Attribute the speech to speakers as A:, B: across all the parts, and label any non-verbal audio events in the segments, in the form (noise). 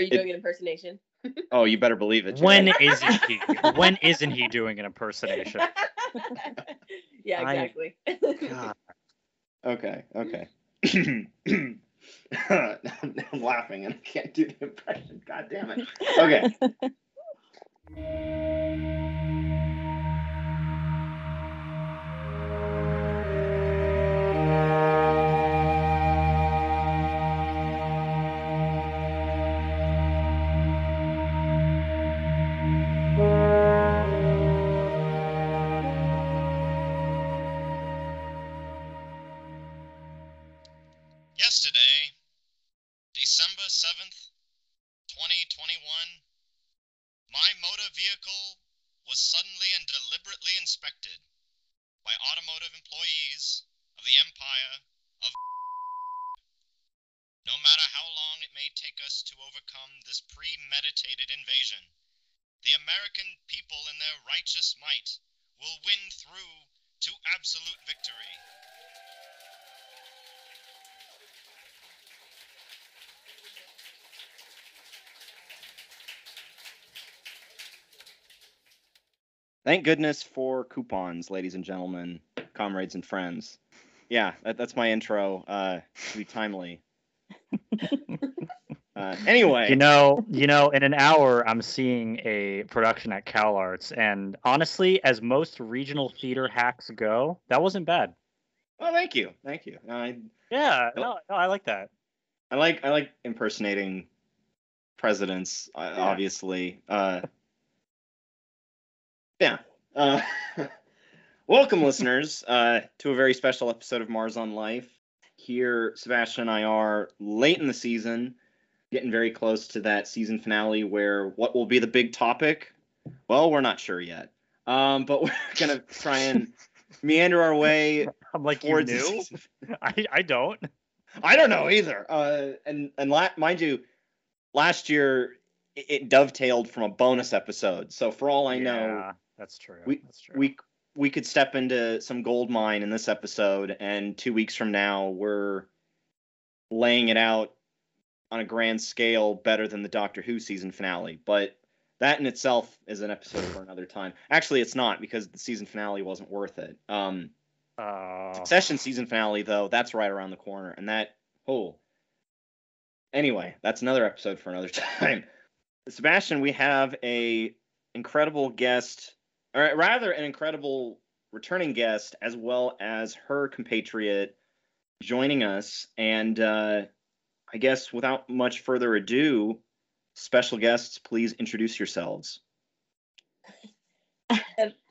A: Are you
B: It-
A: doing an impersonation? (laughs)
B: Oh, you better believe it.
C: When
B: Jared.
C: isn't (laughs) he? When isn't he doing an impersonation? (laughs)
A: yeah, exactly.
C: God.
B: Okay, okay. now (coughs) I'm laughing and I can't do the impression. God damn it. Okay.
D: This premeditated invasion, the American people in their righteous might will win through to absolute victory.
B: Thank goodness for coupons, ladies and gentlemen, comrades and friends. Yeah, that, that's my intro. Uh, to be timely. (laughs) uh, anyway,
C: You know, you know, in an hour, I'm seeing a production at Cal Arts, and honestly, as most regional theater hacks go, that wasn't bad.
B: well, thank you, thank you. I
C: Yeah,
B: Nope.
C: no, no, I like that.
B: I like I like impersonating presidents, uh,
C: Yeah.
B: obviously. Uh, yeah. Uh, (laughs) welcome, listeners, uh, to a very special episode of Mars on Life. Here, Sebastian and I are late in the season, getting very close to that season finale where what will be the big topic? Well, we're not sure yet. Um, but (laughs) we're gonna try and (laughs) meander our way
C: I'm like, you knew? (laughs) I, I don't.
B: I don't know either. Uh, and and la- mind you, last year it, it dovetailed from a bonus episode. So for all I know,
C: Yeah, that's true.
B: we-
C: that's true.
B: we we could step into some gold mine in this episode, and two weeks from now we're laying it out on a grand scale better than the Doctor Who season finale. But that in itself is an episode for another time. Actually, it's not because the season finale wasn't worth it. Um,
C: Uh,
B: Succession season finale, though, that's right around the corner, and that oh. Anyway, that's another episode for another (laughs) time. Sebastian, we have a incredible guest, or rather, an incredible returning guest, as well as her compatriot joining us. And uh, I guess without much further ado, special guests, please introduce yourselves. (laughs)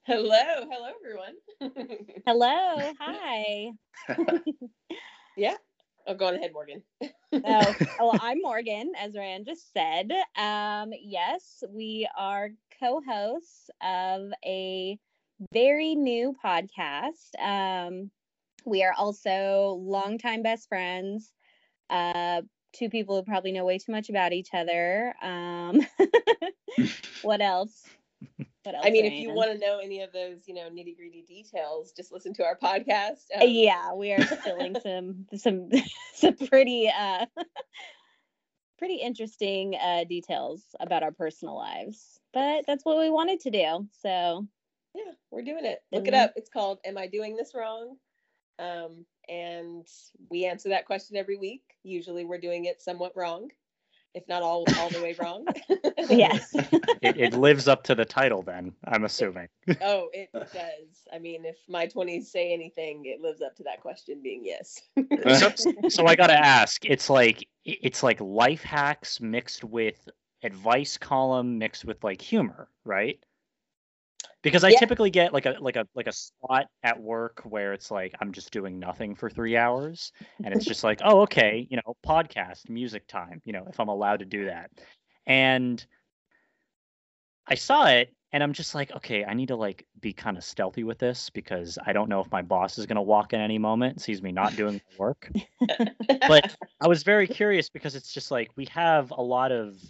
A: hello, hello everyone. (laughs)
E: Hello, (laughs) hi. Yeah.
A: Oh, go on ahead, Morgan.
E: Oh, well, I'm Morgan, as Rand just said. Um, yes, we are co-hosts of a very new podcast. Um, we are also longtime best friends. Uh, two people who probably know way too much about each other. Um, (laughs) what else? What else?
A: I mean, if you want to know any of those, you know, nitty gritty details, just listen to our podcast.
E: Uh,
A: Um,
E: yeah we are filling (laughs) some some (laughs) some pretty uh pretty interesting uh details about our personal lives but that's what we wanted to do so
A: yeah, we're doing it. Look it
E: Mhm.
A: up. It's called "Am I Doing This Wrong?" Um, and we answer that question every week. Usually, we're doing it somewhat wrong, if not all all the way wrong. (laughs)
E: yes (laughs)
C: it, it lives up to the title, then, I'm assuming. (laughs)
A: oh, it does. I mean, if my twenties say anything, it lives up to that question being yes.
C: so, so I gotta ask, it's like it's like life hacks mixed with advice column mixed with like humor, right? Because I
A: Yeah.
C: typically get like a like a like a slot at work where it's like I'm just doing nothing for three hours, and it's just like, oh, okay, you know, podcast, music time, you know, if I'm allowed to do that, and I saw it and I'm just like, okay, I need to like be kind of stealthy with this because I don't know if my boss is gonna walk in any moment, sees me not doing the work. (laughs) but I was very curious because it's just like we have a lot of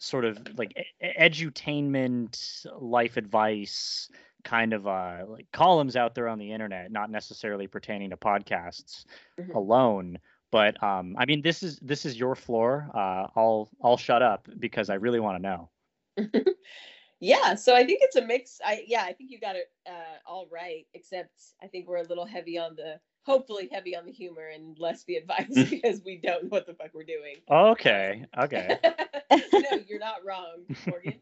C: sort of like edutainment, life advice kind of uh like columns out there on the internet, not necessarily pertaining to podcasts
A: Mhm.
C: alone, But um, I mean, this is this is your floor. Uh, I'll I'll shut up because I really want to know. (laughs)
A: yeah, so I think it's a mix. I yeah, I think you got it uh, all right. Except I think we're a little heavy on the hopefully heavy on the humor and less the advice (laughs) because we don't know what the fuck we're doing.
C: Okay. (laughs) Okay.
A: no, (laughs) you're not wrong, Morgan.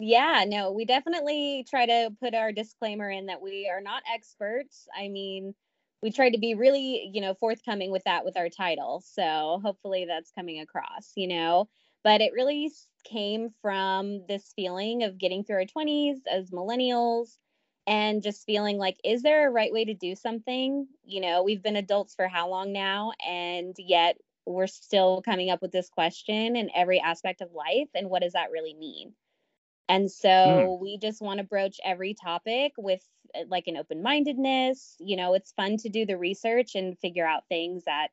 E: yeah, no, we definitely try to put our disclaimer in that we are not experts. I mean, we try to be really, you know, forthcoming with that with our title. So hopefully that's coming across, you know. But it really came from this feeling of getting through our 20s as millennials and just feeling like, is there a right way to do something? You know, we've been adults for how long now? And yet we're still coming up with this question in every aspect of life. And what does that really mean? And so mm. we just want to broach every topic with uh, like an open mindedness. You know, it's fun to do the research and figure out things that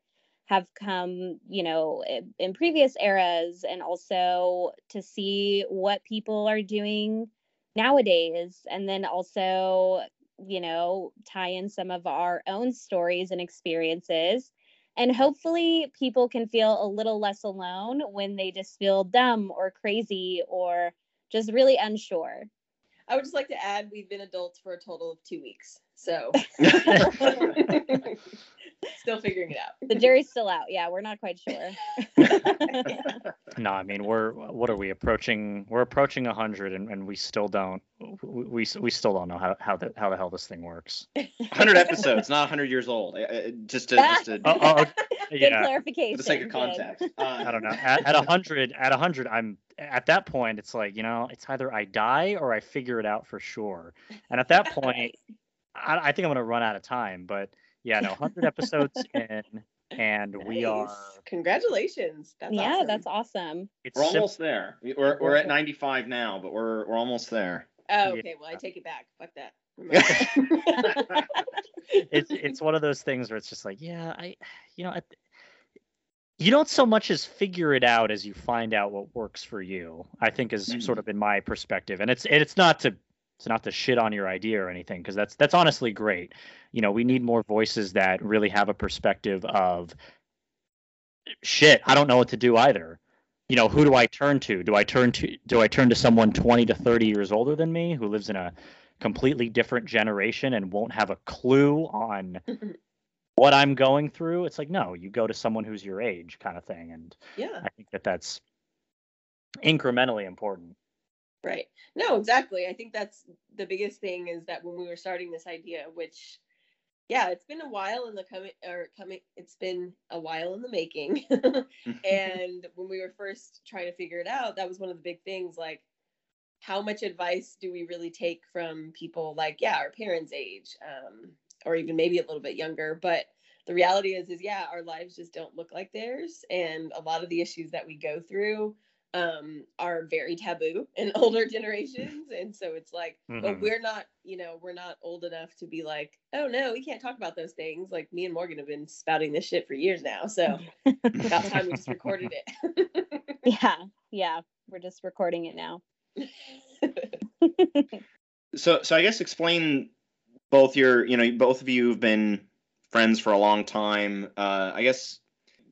E: have come, you know, in previous eras and also to see what people are doing nowadays and then also you know tie in some of our own stories and experiences. And hopefully people can feel a little less alone when they just feel dumb or crazy or just really unsure.
A: I would just like to add we've been adults for a total of two weeks so (laughs) (laughs) (laughs) still figuring it out.
E: The jury's still out. Yeah, we're not quite sure. (laughs)
C: no, I mean we're what are we approaching? We're approaching hundred, and, and we still don't we, we we still don't know how how the how the hell this thing works. (laughs)
B: Hundred episodes, not hundred years old. Uh, just to just to. (laughs)
E: Oh, oh, yeah. Good clarification.
B: For the sake of context.
C: Uh, I don't know. At a hundred, at a hundred, I'm at that point. It's like you know, it's either I die or I figure it out for sure. And at that point, I, I think I'm gonna run out of time. But yeah, no, 100 episodes (laughs) in, and nice. we are.
A: Congratulations!
E: That's yeah, awesome. that's awesome.
B: It's we're almost there. We're we're at 95 now, but we're we're almost there.
A: Oh, okay. Yeah. Well, I take it back. Fuck that.
C: it's it's one of those things where it's just like, yeah, I, you know, I, you don't so much as figure it out as you find out what works for you. I think is mm-hmm. sort of in my perspective, and it's it's not to it's not to shit on your idea or anything because that's that's honestly great. You know, we need more voices that really have a perspective of shit. I don't know what to do either. You know, who do I turn to? Do I turn to do I turn to someone 20 to 30 years older than me who lives in a completely different generation and won't have a clue on (laughs) what I'm going through? It's like no, you go to someone who's your age kind of thing and
A: yeah. I
C: think that that's incrementally important.
A: Right. No, exactly. I think that's the biggest thing is that when we were starting this idea, which yeah, it's been a while in the coming or coming it's been a while in the making. (laughs) (laughs) and when we were first trying to figure it out, that was one of the big things like how much advice do we really take from people like yeah, our parents' age um or even maybe a little bit younger, but the reality is is yeah, our lives just don't look like theirs and a lot of the issues that we go through um, are very taboo in (laughs) older generations. And so it's like, mm-hmm. but we're not, you know, we're not old enough to be like, oh no, we can't talk about those things. Like me and Morgan have been spouting this shit for years now. So (laughs) about time we just recorded it. (laughs)
E: yeah. Yeah. We're just recording it now.
B: so so I guess explain both your, you know, both of you have been friends for a long time. Uh, I guess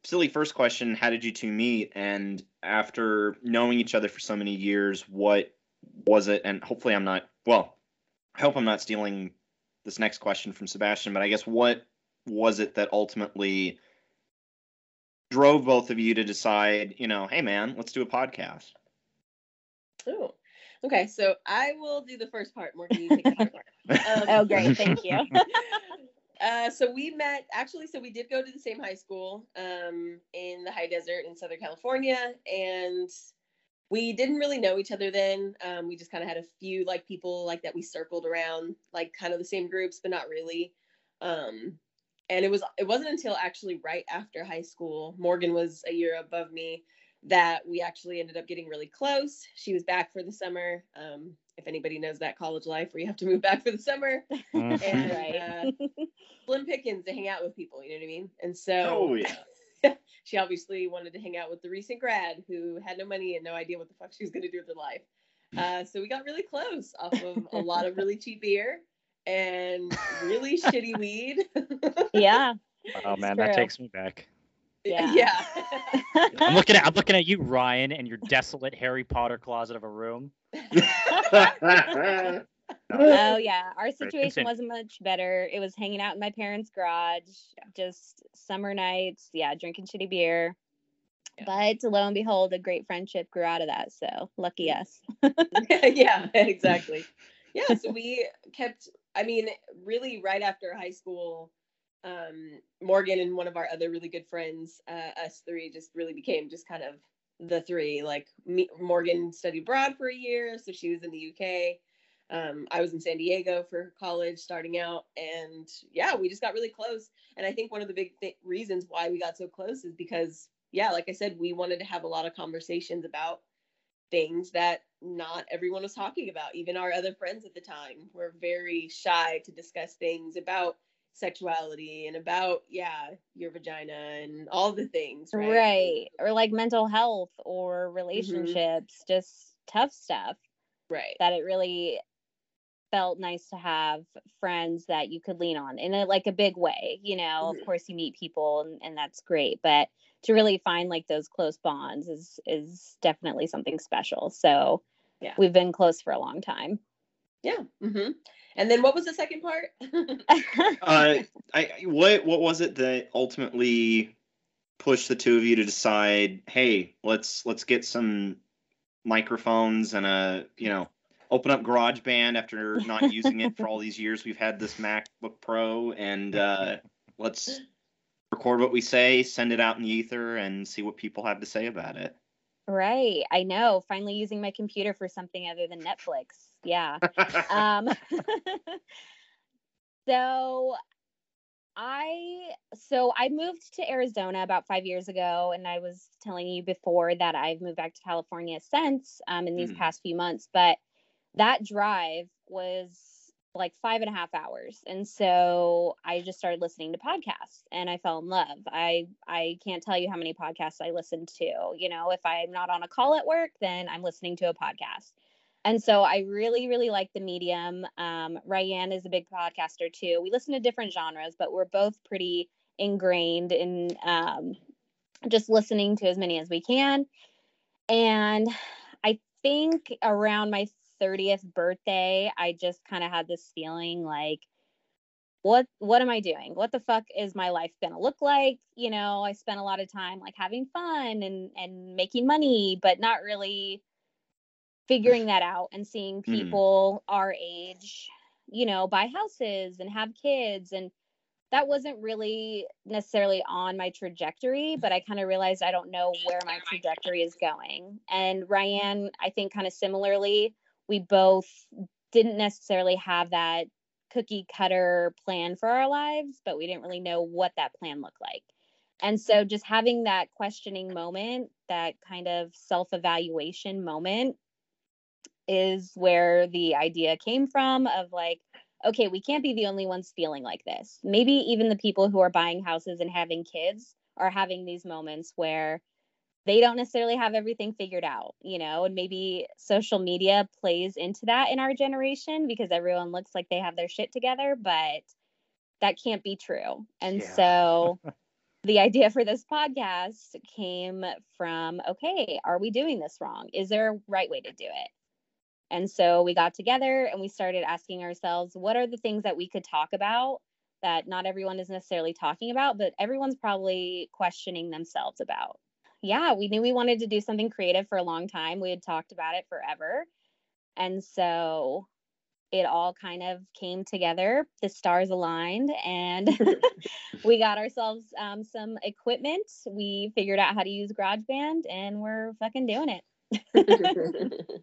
B: silly first question how did you two meet? And after knowing each other for so many years what was it? And hopefully i'm not well i hope i'm not stealing this next question from sebastian but i guess what was it that ultimately drove both of you to decide you know hey man let's do a podcast?
A: Oh okay so i will do the first part morgan you take the part
E: um, oh great. Thank you (laughs)
A: Uh, so we met actually. So we did go to the same high school um, in the high desert in Southern California, and we didn't really know each other then. Um, we just kind of had a few like people like that we circled around, like kind of the same groups, but not really. Um, and it was it wasn't until actually right after high school, Morgan was a year above me, that we actually ended up getting really close. She was back for the summer. Um, if anybody knows that college life where you have to move back for the summer (laughs) (laughs) mm-hmm. and uh, slim pickings to hang out with people, you know what I mean? And so,
B: oh yeah, (laughs)
A: she obviously wanted to hang out with the recent grad who had no money and no idea what the fuck she was going to do with her life. Uh, so we got really close off of a lot of really cheap beer and really shitty weed.
E: yeah.
C: Oh man, that takes me back.
E: Yeah.
A: Yeah. (laughs)
C: I'm looking at I'm looking at you, Ryann, and your desolate Harry Potter closet of a room. (laughs)
E: oh yeah, our situation wasn't much better. It was hanging out in my parents' garage, just summer nights, yeah, drinking shitty beer.
A: Yeah.
E: But lo and behold, a great friendship grew out of that. So lucky us. (laughs)
A: yeah, exactly. Yeah, so we kept I mean, really right after high school, um, Morgan and one of our other really good friends, uh, us three just really became just kind of the three. Like me, Morgan studied abroad for a year, so she was in the UK. Um, I was in San Diego for college starting out, and yeah, we just got really close. And I think one of the big th- reasons why we got so close is because, yeah, like I said, we wanted to have a lot of conversations about things that not everyone was talking about. Even our other friends at the time were very shy to discuss things about sexuality and about, yeah, your vagina and all the things, right?
E: Right. Or like mental health or relationships, just tough stuff
A: Right.
E: that it really felt nice to have friends that you could lean on in a like a big way. You know,
A: Mhm.
E: of course you meet people and, and that's great, but to really find like those close bonds is is definitely something special. So
A: Yeah.
E: we've been close for a long time.
A: Yeah. hmm And then what was the second part? (laughs)
B: uh, I what what was it that ultimately pushed the two of you to decide, hey, let's let's get some microphones and a you know open up GarageBand after not using it for all these years we've had this MacBook Pro and uh, let's record what we say, send it out in the ether, and see what people have to say about it.
E: Right. I know. Finally using my computer for something other than Netflix. Yeah. (laughs) um (laughs) so i so i moved to arizona about five years ago and i was telling you before that i've moved back to california since um, in these
B: Mhm.
E: past few months but that drive was like five and a half hours and so i just started listening to podcasts and i fell in love i i can't tell you how many podcasts i listened to you know if i'm not on a call at work then i'm listening to a podcast and so I really, really like the medium. Um, Ryann is a big podcaster too. We listen to different genres, but we're both pretty ingrained in um, just listening to as many as we can. And I think around my 30th birthday, I just kind of had this feeling like, what what am I doing? What the fuck is my life gonna look like? You know, I spent a lot of time like having fun and and making money, but not really figuring that out and seeing
B: Mhm.
E: people our age, you know, buy houses and have kids and that wasn't really necessarily on my trajectory, but I kind of realized I don't know where my trajectory is going. And Ryann, I think kind of similarly, we both didn't necessarily have that cookie cutter plan for our lives, but we didn't really know what that plan looked like. And so just having that questioning moment, that kind of self evaluation moment is where the idea came from of like, okay, we can't be the only ones feeling like this. Maybe even the people who are buying houses and having kids are having these moments where they don't necessarily have everything figured out, you know, and maybe social media plays into that in our generation because everyone looks like they have their shit together, but that can't be true. And
C: Yeah.
E: so (laughs) the idea for this podcast came from okay, are we doing this wrong? Is there a right way to do it? And so we got together and we started asking ourselves, what are the things that we could talk about that not everyone is necessarily talking about, but everyone's probably questioning themselves about? Yeah, we knew we wanted to do something creative for a long time. We had talked about it forever. And so it all kind of came together. The stars aligned and (laughs) (laughs) we got ourselves um, some equipment. We figured out how to use GarageBand and we're fucking doing it. (laughs)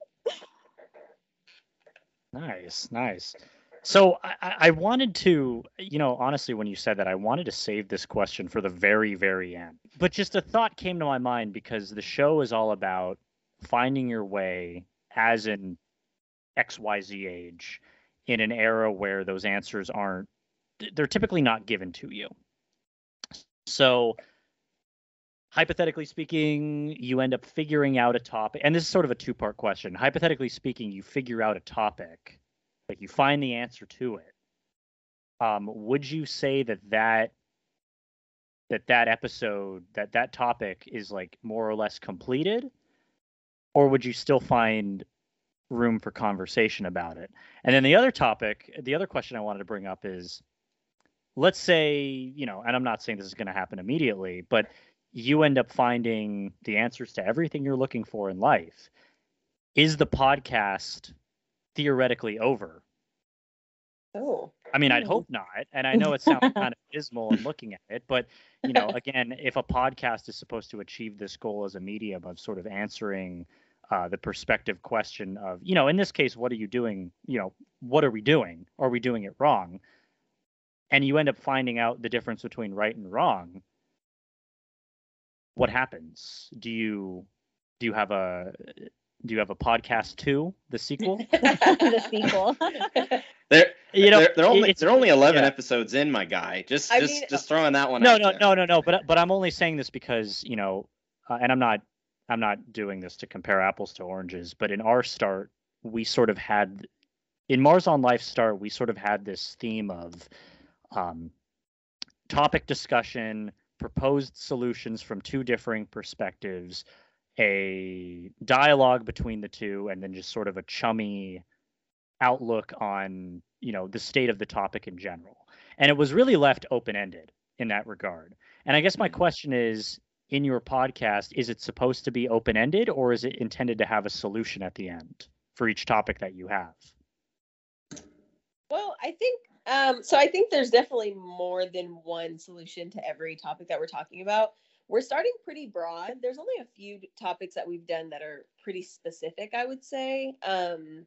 C: Nice, nice. So I, I wanted to, you know, honestly, when you said that, I wanted to save this question for the very, very end. But just a thought came to my mind because the show is all about finding your way as an XYZ age in an era where those answers aren't, they're typically not given to you. So hypothetically speaking, you end up figuring out a topic, and this is sort of a two part question. Hypothetically speaking, you figure out a topic, like you find the answer to it. Um, would you say that that that that episode that that topic is like more or less completed or would you still find room for conversation about it and then the other topic the other question i wanted to bring up is let's say you know and i'm not saying this is going to happen immediately but you end up finding the answers to everything you're looking for in life is the podcast theoretically over
A: Oh.
C: I mean, I'd hope not. And I know it sounds (laughs) kind of dismal in looking at it, but you know, again, if a podcast is supposed to achieve this goal as a medium of sort of answering uh, the perspective question of, you know, in this case, what are you doing? You know, what are we doing? Are we doing it wrong? And you end up finding out the difference between right and wrong. What happens? Do you do you have a do you have a podcast too? the sequel? (laughs)
E: the sequel. (laughs)
B: They're
C: You know,
B: they're, they're only
C: it's-
B: they're only eleven
C: yeah.
B: episodes in, my guy. Just
A: I
B: just
A: mean,
B: just throwing that one
C: no
B: out
C: no
B: there.
C: no no no but but i'm only saying this because you know uh, and i'm not i'm not doing this to compare apples to oranges but in our start we sort of had in mars on life start we sort of had this theme of um, topic discussion proposed solutions from two differing perspectives a dialogue between the two and then just sort of a chummy outlook on you know the state of the topic in general and it was really left open ended in that regard. And I guess my question is in your podcast, is it supposed to be open ended or is it intended to have a solution at the end for each topic that you have?
A: Well, I think um, so. I think there's definitely more than one solution to every topic that we're talking about. We're starting pretty broad. There's only a few topics that we've done that are pretty specific, I would say. Um,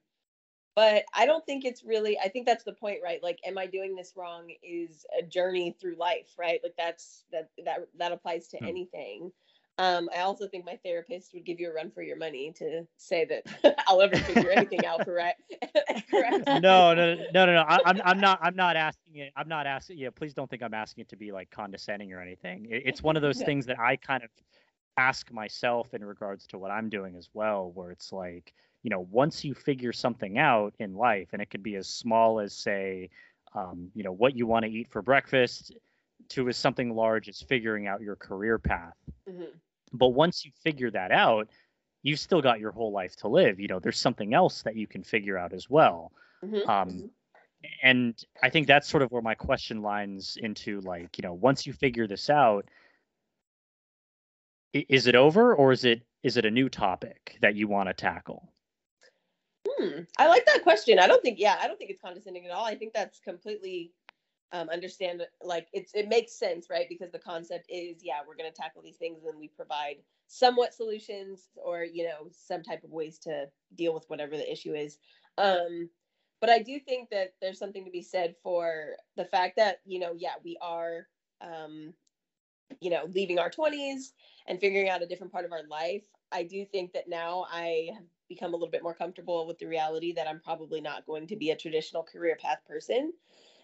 A: but I don't think it's really. I think that's the point, right? Like, am I doing this wrong? Is a journey through life, right? Like that's that that that applies to
C: Hmm.
A: anything. Um, I also think my therapist would give you a run for your money to say that (laughs) I'll ever figure anything out for right. correct. (laughs)
C: No, no, no, no, no. I, I'm, I'm not, I'm not asking it. I'm not asking. Yeah, please don't think I'm asking it to be like condescending or anything. It, it's one of those
A: No.
C: things that I kind of ask myself in regards to what I'm doing as well, where it's like, you know, once you figure something out in life, and it could be as small as say, um, you know, what you want to eat for breakfast, to as something large as figuring out your career path.
A: Mhm.
C: But once you figure that out, you've still got your whole life to live. You know, there's something else that you can figure out as well.
A: Mhm.
C: Um, and I think that's sort of where my question lines into like, you know, once you figure this out, is it over or is it is it a new topic that you want to tackle?
A: Hmm. I like that question. I don't think, yeah, I don't think it's condescending at all. I think that's completely um, understand. Like it's it makes sense, right? Because the concept is, yeah, we're going to tackle these things, and we provide somewhat solutions or you know some type of ways to deal with whatever the issue is. Um, but I do think that there's something to be said for the fact that you know, yeah, we are, um, you know, leaving our 20s and figuring out a different part of our life. I do think that now I have become a little bit more comfortable with the reality that I'm probably not going to be a traditional career path person.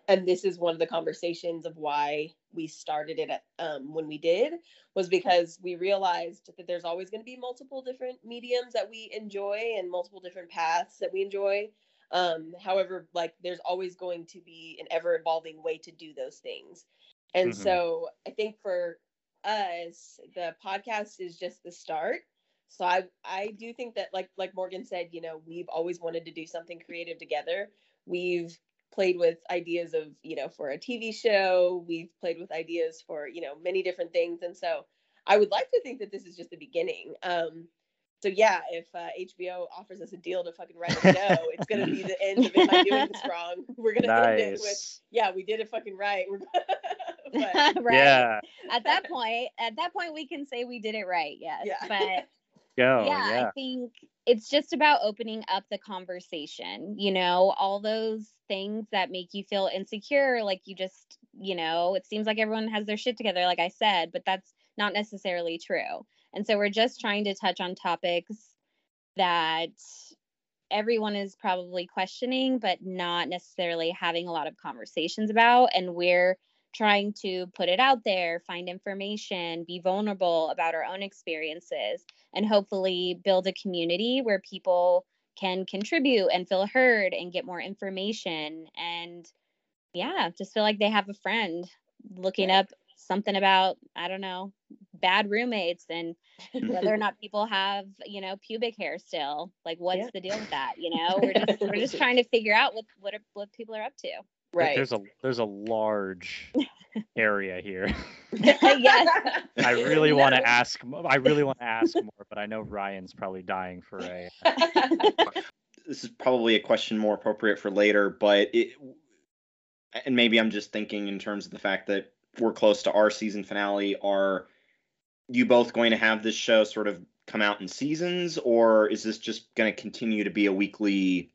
A: And this is one of the conversations of why we started it at, um, when we did, was because we realized that there's always going to be multiple different mediums that we enjoy and multiple different paths that we enjoy. Um, however, like there's always going to be an ever evolving way to do those things. And
C: Mhm.
A: so I think for us, the podcast is just the start. So I I do think that like like Morgan said, you know, we've always wanted to do something creative together. We've played with ideas of, you know, for a TV show, we've played with ideas for, you know, many different things and so I would like to think that this is just the beginning. Um so yeah, if uh, HBO offers us a deal to fucking write a (laughs) show, it's gonna be the end of it by doing this (laughs) wrong. (laughs) We're gonna end it with yeah, we did it fucking right. But,
E: right.
C: Yeah.
E: At that point, at that point, we can say we did it right. Yes.
A: Yeah.
E: But
C: Go.
E: yeah,
C: yeah.
E: I think it's just about opening up the conversation. You know, all those things that make you feel insecure, like you just, you know, it seems like everyone has their shit together, like I said, but that's not necessarily true. And so we're just trying to touch on topics that everyone is probably questioning, but not necessarily having a lot of conversations about. And we're trying to put it out there, find information, be vulnerable about our own experiences, and hopefully build a community where people can contribute and feel heard and get more information and yeah, just feel like they have a friend looking
A: Right.
E: up something about I don't know bad roommates and (laughs) whether or not people have you know pubic hair still. Like, what's
A: Yeah.
E: the deal with that? You know, we're just we're just (laughs) trying to figure out what what are- what people are up to.
A: right.
C: There's a there's a large (laughs) area here. (laughs)
E: yes. (laughs)
C: I really want to ask. m- I really want to ask more, but I know Ryan's probably dying for a. (laughs)
B: this is probably a question more appropriate for later, but it, and maybe I'm just thinking in terms of the fact that we're close to our season finale. Are you both going to have this show sort of come out in seasons, or is this just going to continue to be a weekly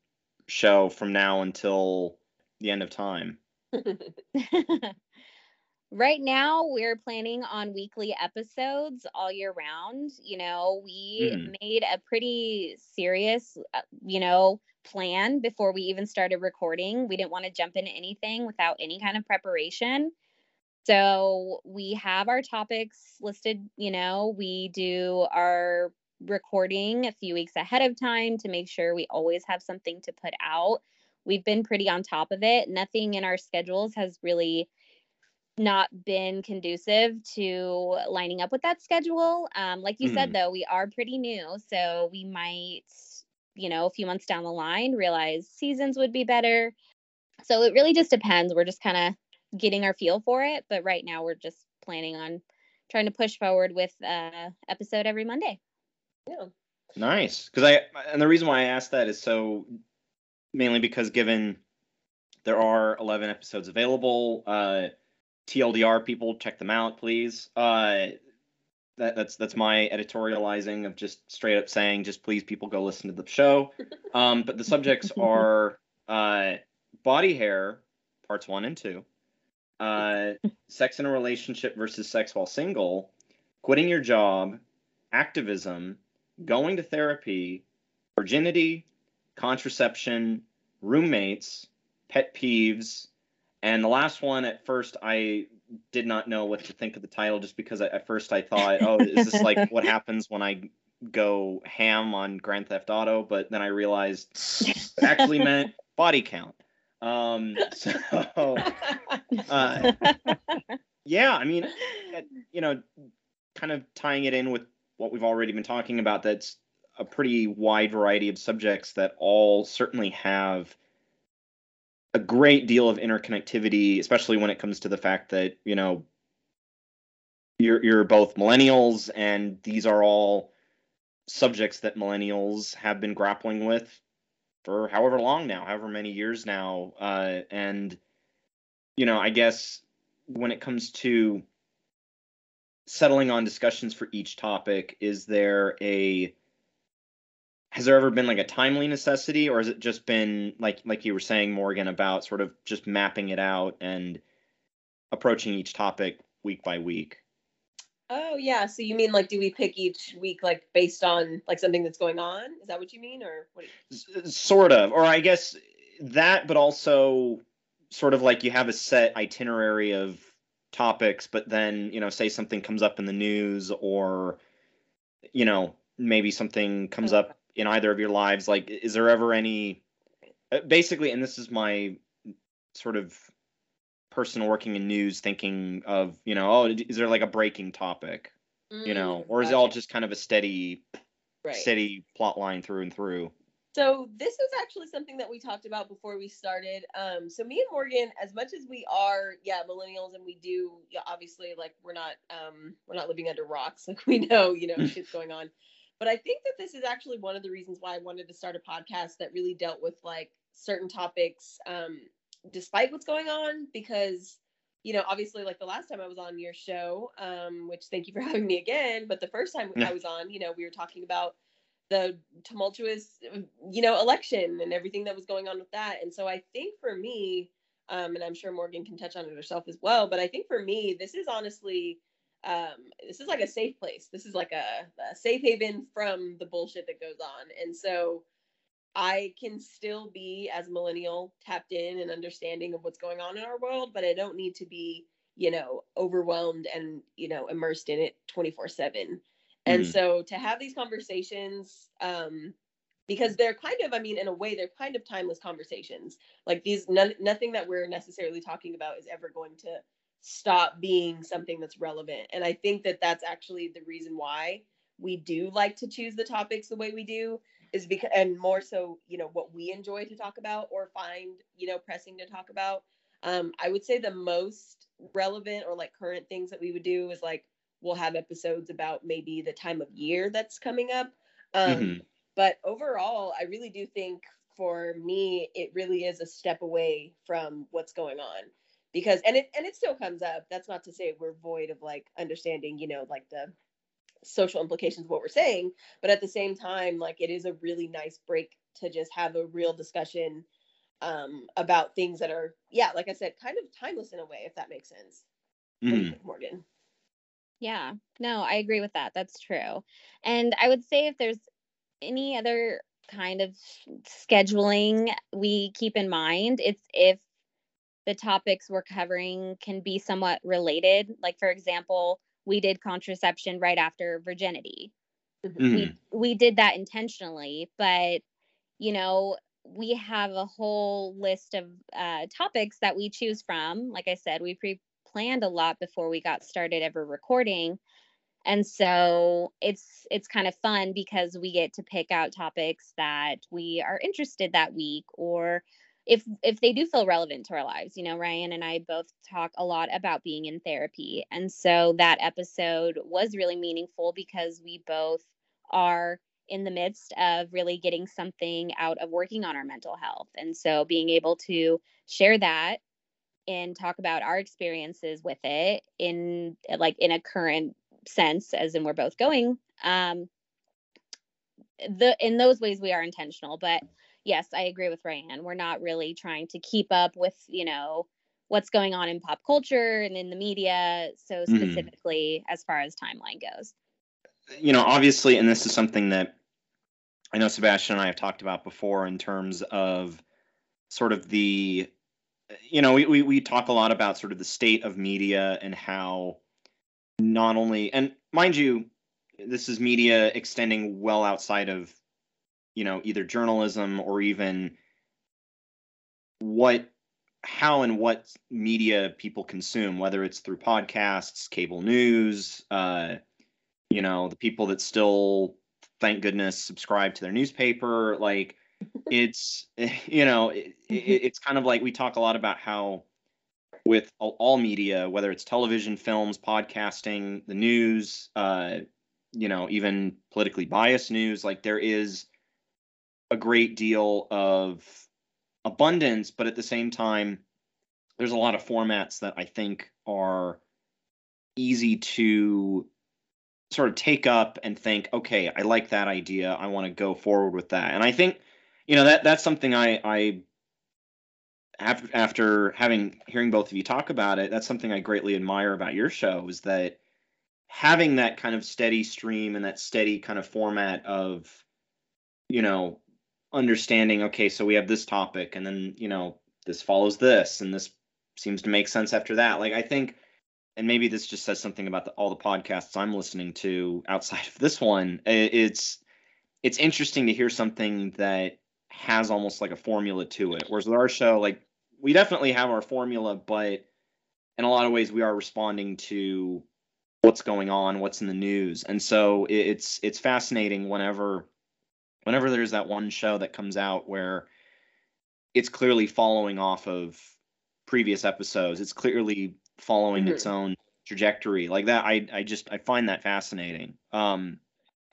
B: show from now until the end of time?
E: Right now we're planning on weekly episodes all year round you know we
B: Mhm.
E: made a pretty serious uh, you know plan before we even started recording. We didn't want to jump into anything without any kind of preparation. So we have our topics listed you know we do our recording a few weeks ahead of time to make sure we always have something to put out. We've been pretty on top of it. Nothing in our schedules has really not been conducive to lining up with that schedule. Um, like you
B: Mhm.
E: said, though, we are pretty new, so we might, you know, a few months down the line realize seasons would be better. So it really just depends. We're just kind of getting our feel for it, but right now we're just planning on trying to push forward with uh episode every Monday.
A: Yeah.
B: Nice, because I and the reason why I asked that is so mainly because given there are 11 episodes available, uh, TLDR people check them out, please. Uh, that, that's that's my editorializing of just straight up saying just please people go listen to the show. (laughs) Um, but the subjects are uh, body hair parts one and two, uh, sex in a relationship versus sex while single, quitting your job, activism, going to therapy, virginity, contraception, roommates, pet peeves, and the last one at first I did not know what to think of the title just because I, at first I thought, oh, is this like (laughs) what happens when I go ham on Grand Theft Auto? But then I realized it actually (laughs) meant body count. Um, (laughs) so uh, yeah, I mean, you know, kind of tying it in with what we've already been talking about, that's a pretty wide variety of subjects that all certainly have a great deal of interconnectivity, especially when it comes to the fact that, you know, you're you're both millennials and these are all subjects that millennials have been grappling with for however long now, however many years now. Uh, and you know, I guess when it comes to settling on discussions for each topic, is there a has there ever been like a timely necessity or has it just been like like you were saying Morgan about sort of just mapping it out and approaching each topic week by week?
A: oh yeah. So you mean like do we pick each week like based on like something that's going on? Is that what you mean, or what? You...
B: Sort of or i guess that but also sort of like you have a set itinerary of topics but then you know say something comes up in the news or you know maybe something comes oh, up in either of your lives like is there ever any uh, basically and this is my sort of person working in news thinking of you know oh is there like a breaking topic you know
A: Mm,
B: or is it all just kind of a steady
A: right?
B: steady plot line through and through
A: So this is actually something that we talked about before we started. Um, so me and Morgan, as much as we are, yeah, millennials, and we do, yeah, obviously, like we're not, um, we're not living under rocks. (laughs) Like we know, you know, (laughs) shit's going on. But I think that this is actually one of the reasons why I wanted to start a podcast that really dealt with like certain topics, um, despite what's going on, because you know, obviously, like the last time I was on your show, um, which thank you for (laughs) having me again. But the first time
B: Yeah.
A: I was on, you know, we were talking about the tumultuous, you know, election and everything that was going on with that. And so I think for me, um, and I'm sure Morgan can touch on it herself as well, but I think for me, this is honestly, um, this is like a safe place. This is like a, a safe haven from the bullshit that goes on. And so I can still be as a millennial tapped in and understanding of what's going on in our world, but I don't need to be, you know, overwhelmed and, you know, immersed in it 24 7. And
B: Mhm.
A: so to have these conversations, um, because they're kind of, I mean, in a way, they're kind of timeless conversations. Like these, none, nothing that we're necessarily talking about is ever going to stop being something that's relevant. And I think that that's actually the reason why we do like to choose the topics the way we do is because and more so you know what we enjoy to talk about or find you know pressing to talk about um i would say the most relevant or like current things that we would do is like we'll have episodes about maybe the time of year that's coming up um
B: Mhm.
A: but overall i really do think for me it really is a step away from what's going on because and it and it still comes up. That's not to say we're void of like understanding you know like the social implications of what we're saying but at the same time like it is a really nice break to just have a real discussion um about things that are yeah like i said kind of timeless in a way if that makes sense. What do you think, morgan?
E: Yeah, no, I agree with that. That's true. And I would say if there's any other kind of scheduling we keep in mind, it's if the topics we're covering can be somewhat related. Like, for example, we did contraception right after virginity.
B: Mhm.
E: We we did that intentionally, but you know, we have a whole list of uh, topics that we choose from. Like I said, we pre planned a lot before we got started ever recording and so it's it's kind of fun because we get to pick out topics that we are interested that week or if if they do feel relevant to our lives you know ryann and i both talk a lot about being in therapy. And so that episode was really meaningful because we both are in the midst of really getting something out of working on our mental health. And so being able to share that and talk about our experiences with it in like in a current sense as in we're both going um the in those ways we are intentional. But yes i agree with ryann we're not really trying to keep up with you know what's going on in pop culture and in the media so
B: Mhm.
E: specifically as far as timeline goes
B: you know, obviously, and this is something that I know Sebastian and I have talked about before in terms of sort of the, you know, we, we, we talk a lot about sort of the state of media and how not only, and mind you, this is media extending well outside of, you know, either journalism or even what, how and what media people consume, whether it's through podcasts, cable news, uh, you know the people that still thank goodness subscribe to their newspaper like (laughs) it's you know it, it, it's kind of like we talk a lot about how with all, all media whether it's television films podcasting the news uh you know even politically biased news like there is a great deal of abundance but at the same time there's a lot of formats that i think are easy to sort of take up and think, okay, I like that idea. I want to go forward with that. And I think, you know, that that's something I I after after having hearing both of you talk about it, that's something I greatly admire about your show is that having that kind of steady stream and that steady kind of format of, you know, understanding, okay, so we have this topic and then, you know, this follows this and this seems to make sense after that. Like I think and maybe this just says something about the, all the podcasts I'm listening to outside of this one. It's it's interesting to hear something that has almost like a formula to it. Whereas with our show, like we definitely have our formula, but in a lot of ways we are responding to what's going on, what's in the news, and so it's it's fascinating whenever whenever there's that one show that comes out where it's clearly following off of previous episodes. It's clearly following
A: Mhm.
B: its own trajectory like that i i just i find that fascinating um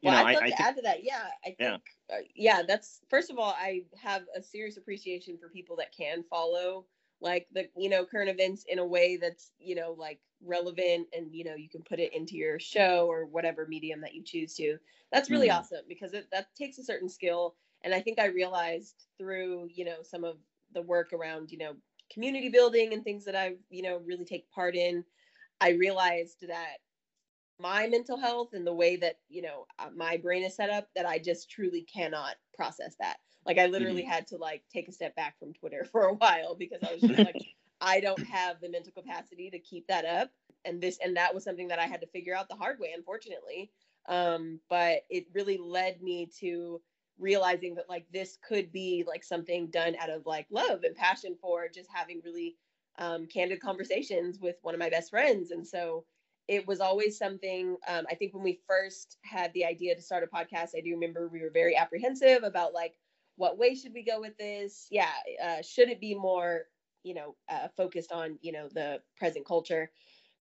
B: you
A: well,
B: know
A: I'd
B: i, I
A: to
B: think
A: add to that. Yeah, I think,
B: Yeah.
A: uh, yeah, that's first of all, I have a serious appreciation for people that can follow like the you know current events in a way that's you know like relevant and you know you can put it into your show or whatever medium that you choose to. That's really
B: Mhm.
A: awesome because it, that takes a certain skill, and I think I realized through you know some of the work around you know community building and things that I've you know really take part in. I realized that my mental health and the way that you know uh, my brain is set up that i just truly cannot process that like i literally had to like take a step back from twitter (laughs) for a while because i was just like (laughs) i don't have the mental capacity to keep that up and this and that was something that i had to figure out the hard way unfortunately um but it really led me to realizing that like this could be like something done out of like love and passion for just having really um, candid conversations with one of my best friends. And so it was always something. Um, I think when we first had the idea to start a podcast, I do remember we were very apprehensive about like, what way should we go with this? Yeah, uh, should it be more, you know, uh, focused on, you know, the present culture?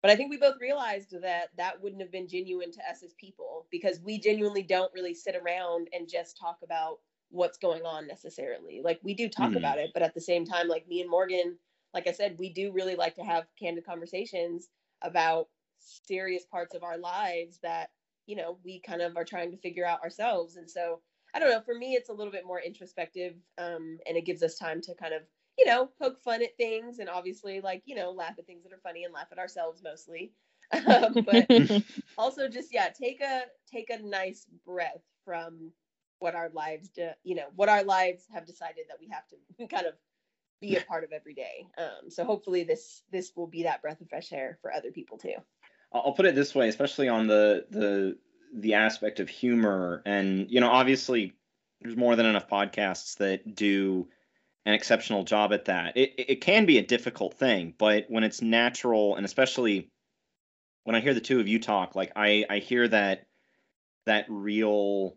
A: But I think we both realized that that wouldn't have been genuine to us as people because we genuinely don't really sit around and just talk about what's going on necessarily. Like we do talk
B: Mhm.
A: about it, but at the same time, like me and Morgan, like I said, we do really like to have candid conversations about serious parts of our lives that, you know, we kind of are trying to figure out ourselves. And so I don't know, for me, it's a little bit more introspective um, and it gives us time to kind of, you know, poke fun at things and obviously like, you know, laugh at things that are funny and laugh at ourselves mostly. (laughs) Um, but (laughs) also just yeah take a take a nice breath from what our lives do you know what our lives have decided that we have to (laughs) kind of be a part of every day. Um so hopefully this this will be that breath of fresh air for other people too.
B: I'll I'll put it this way, especially on the the the aspect of humor, and you know, obviously, there's more than enough podcasts that do an exceptional job at that. It it can be a difficult thing, but when it's natural, and especially when I hear the two of you talk, like I I hear that that real,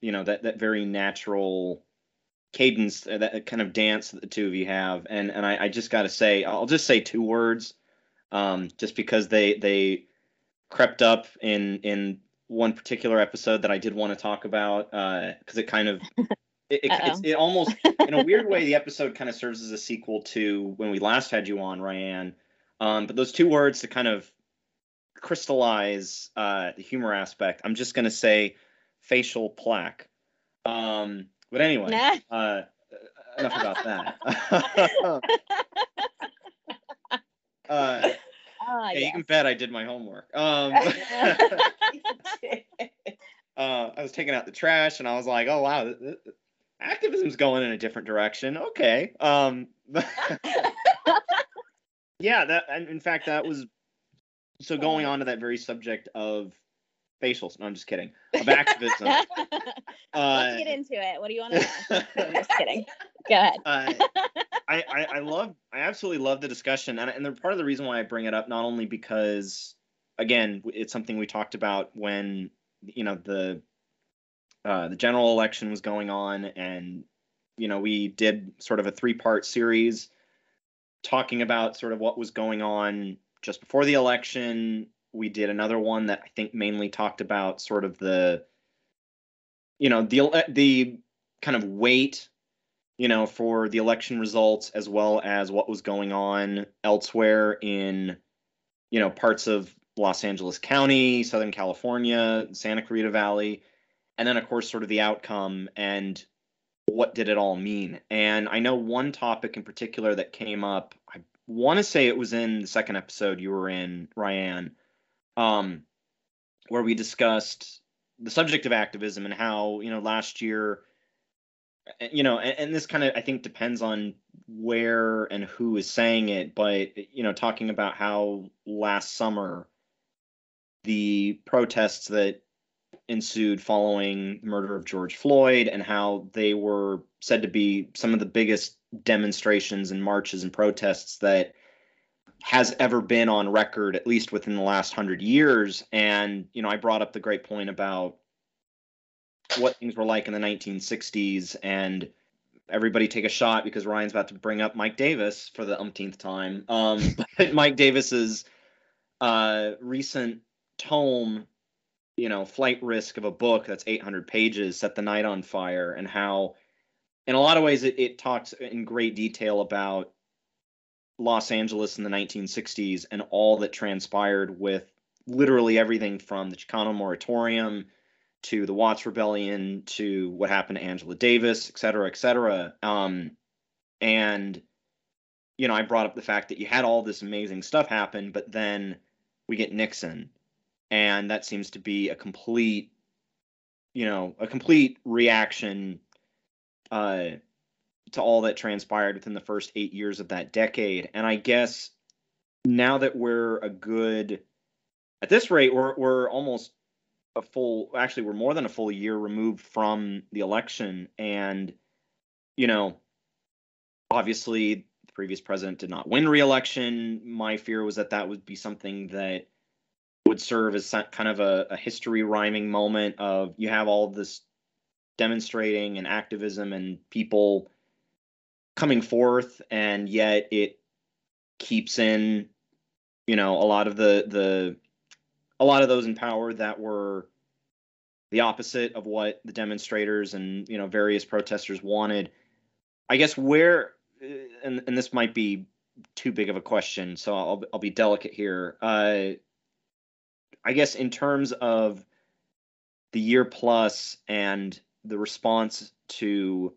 B: you know, that that very natural cadence, uh, that kind of dance that the two of you have, and and I, I just got to say, I'll just say two words um, just because they they crept up in in one particular episode that I did want to talk about because it kind of (laughs) it, it, it's, it almost in a weird way (laughs) the episode kind of serves as a sequel to when we last had you on Ryann. Um, but those two words to kind of crystallize uh, the humor aspect, I'm just gonna say facial plaque. Um, but anyway, (laughs) uh, enough about that. (laughs) uh,
E: Ah,
B: yeah, you can bet I did my homework. Um, uh, I was taking out the trash, and I was like, "Oh wow, activism's going in a different direction." Okay. Um, (laughs) yeah, that. And in fact, that was so going on to that very subject of facials. No, I'm just kidding. Of activism.
E: Let's (laughs)
B: uh,
E: get into it. What do you want to (laughs) know? I'm just kidding. Go ahead.
B: uh, I, I I love I absolutely love the discussion and and the part of the reason why I bring it up not only because again it's something we talked about when you know the uh, the general election was going on and you know we did sort of a three part series talking about sort of what was going on just before the election. We did another one that I think mainly talked about sort of the you know the the kind of weight you know, for the election results as well as what was going on elsewhere in, you know, parts of Los Angeles County, Southern California, Santa Clarita Valley, and then of course sort of the outcome and what did it all mean. And I know one topic in particular that came up, I want to say it was in the second episode you were in, Ryann, um, where we discussed the subject of activism and how, you know, last year you know and, and this kind of i think depends on where and who is saying it but you know talking about how last summer the protests that ensued following the murder of george floyd and how they were said to be some of the biggest demonstrations and marches and protests that has ever been on record at least within the last 100 years and you know i brought up the great point about what things were like in the 1960s and everybody take a shot because Ryan's about to bring up Mike Davis for the umpteenth time. Um, (laughs) but Mike Davis's uh, recent tome, you know, Flight Risk of a book that's 800 pages, set the night on fire, and how, in a lot of ways, it, it talks in great detail about Los Angeles in the 1960s and all that transpired with literally everything from the Chicano moratorium to the Watts Rebellion, to what happened to Angela Davis, et cetera, et cetera. Um, and, you know, I brought up the fact that you had all this amazing stuff happen, but then we get Nixon. And that seems to be a complete, you know, a complete reaction uh, to all that transpired within the first eight years of that decade. And I guess now that we're a good, at this rate, we're, we're almost a full actually we're more than a full year removed from the election and you know obviously the previous president did not win re-election. My fear was that that would be something that would serve as kind of a, a history rhyming moment of you have all this demonstrating and activism and people coming forth, and yet it keeps in, you know, a lot of the the a lot of those in power that were the opposite of what the demonstrators and you know various protesters wanted. I guess where and and this might be too big of a question, so I'll I'll be delicate here. Uh, I guess in terms of the year plus and the response to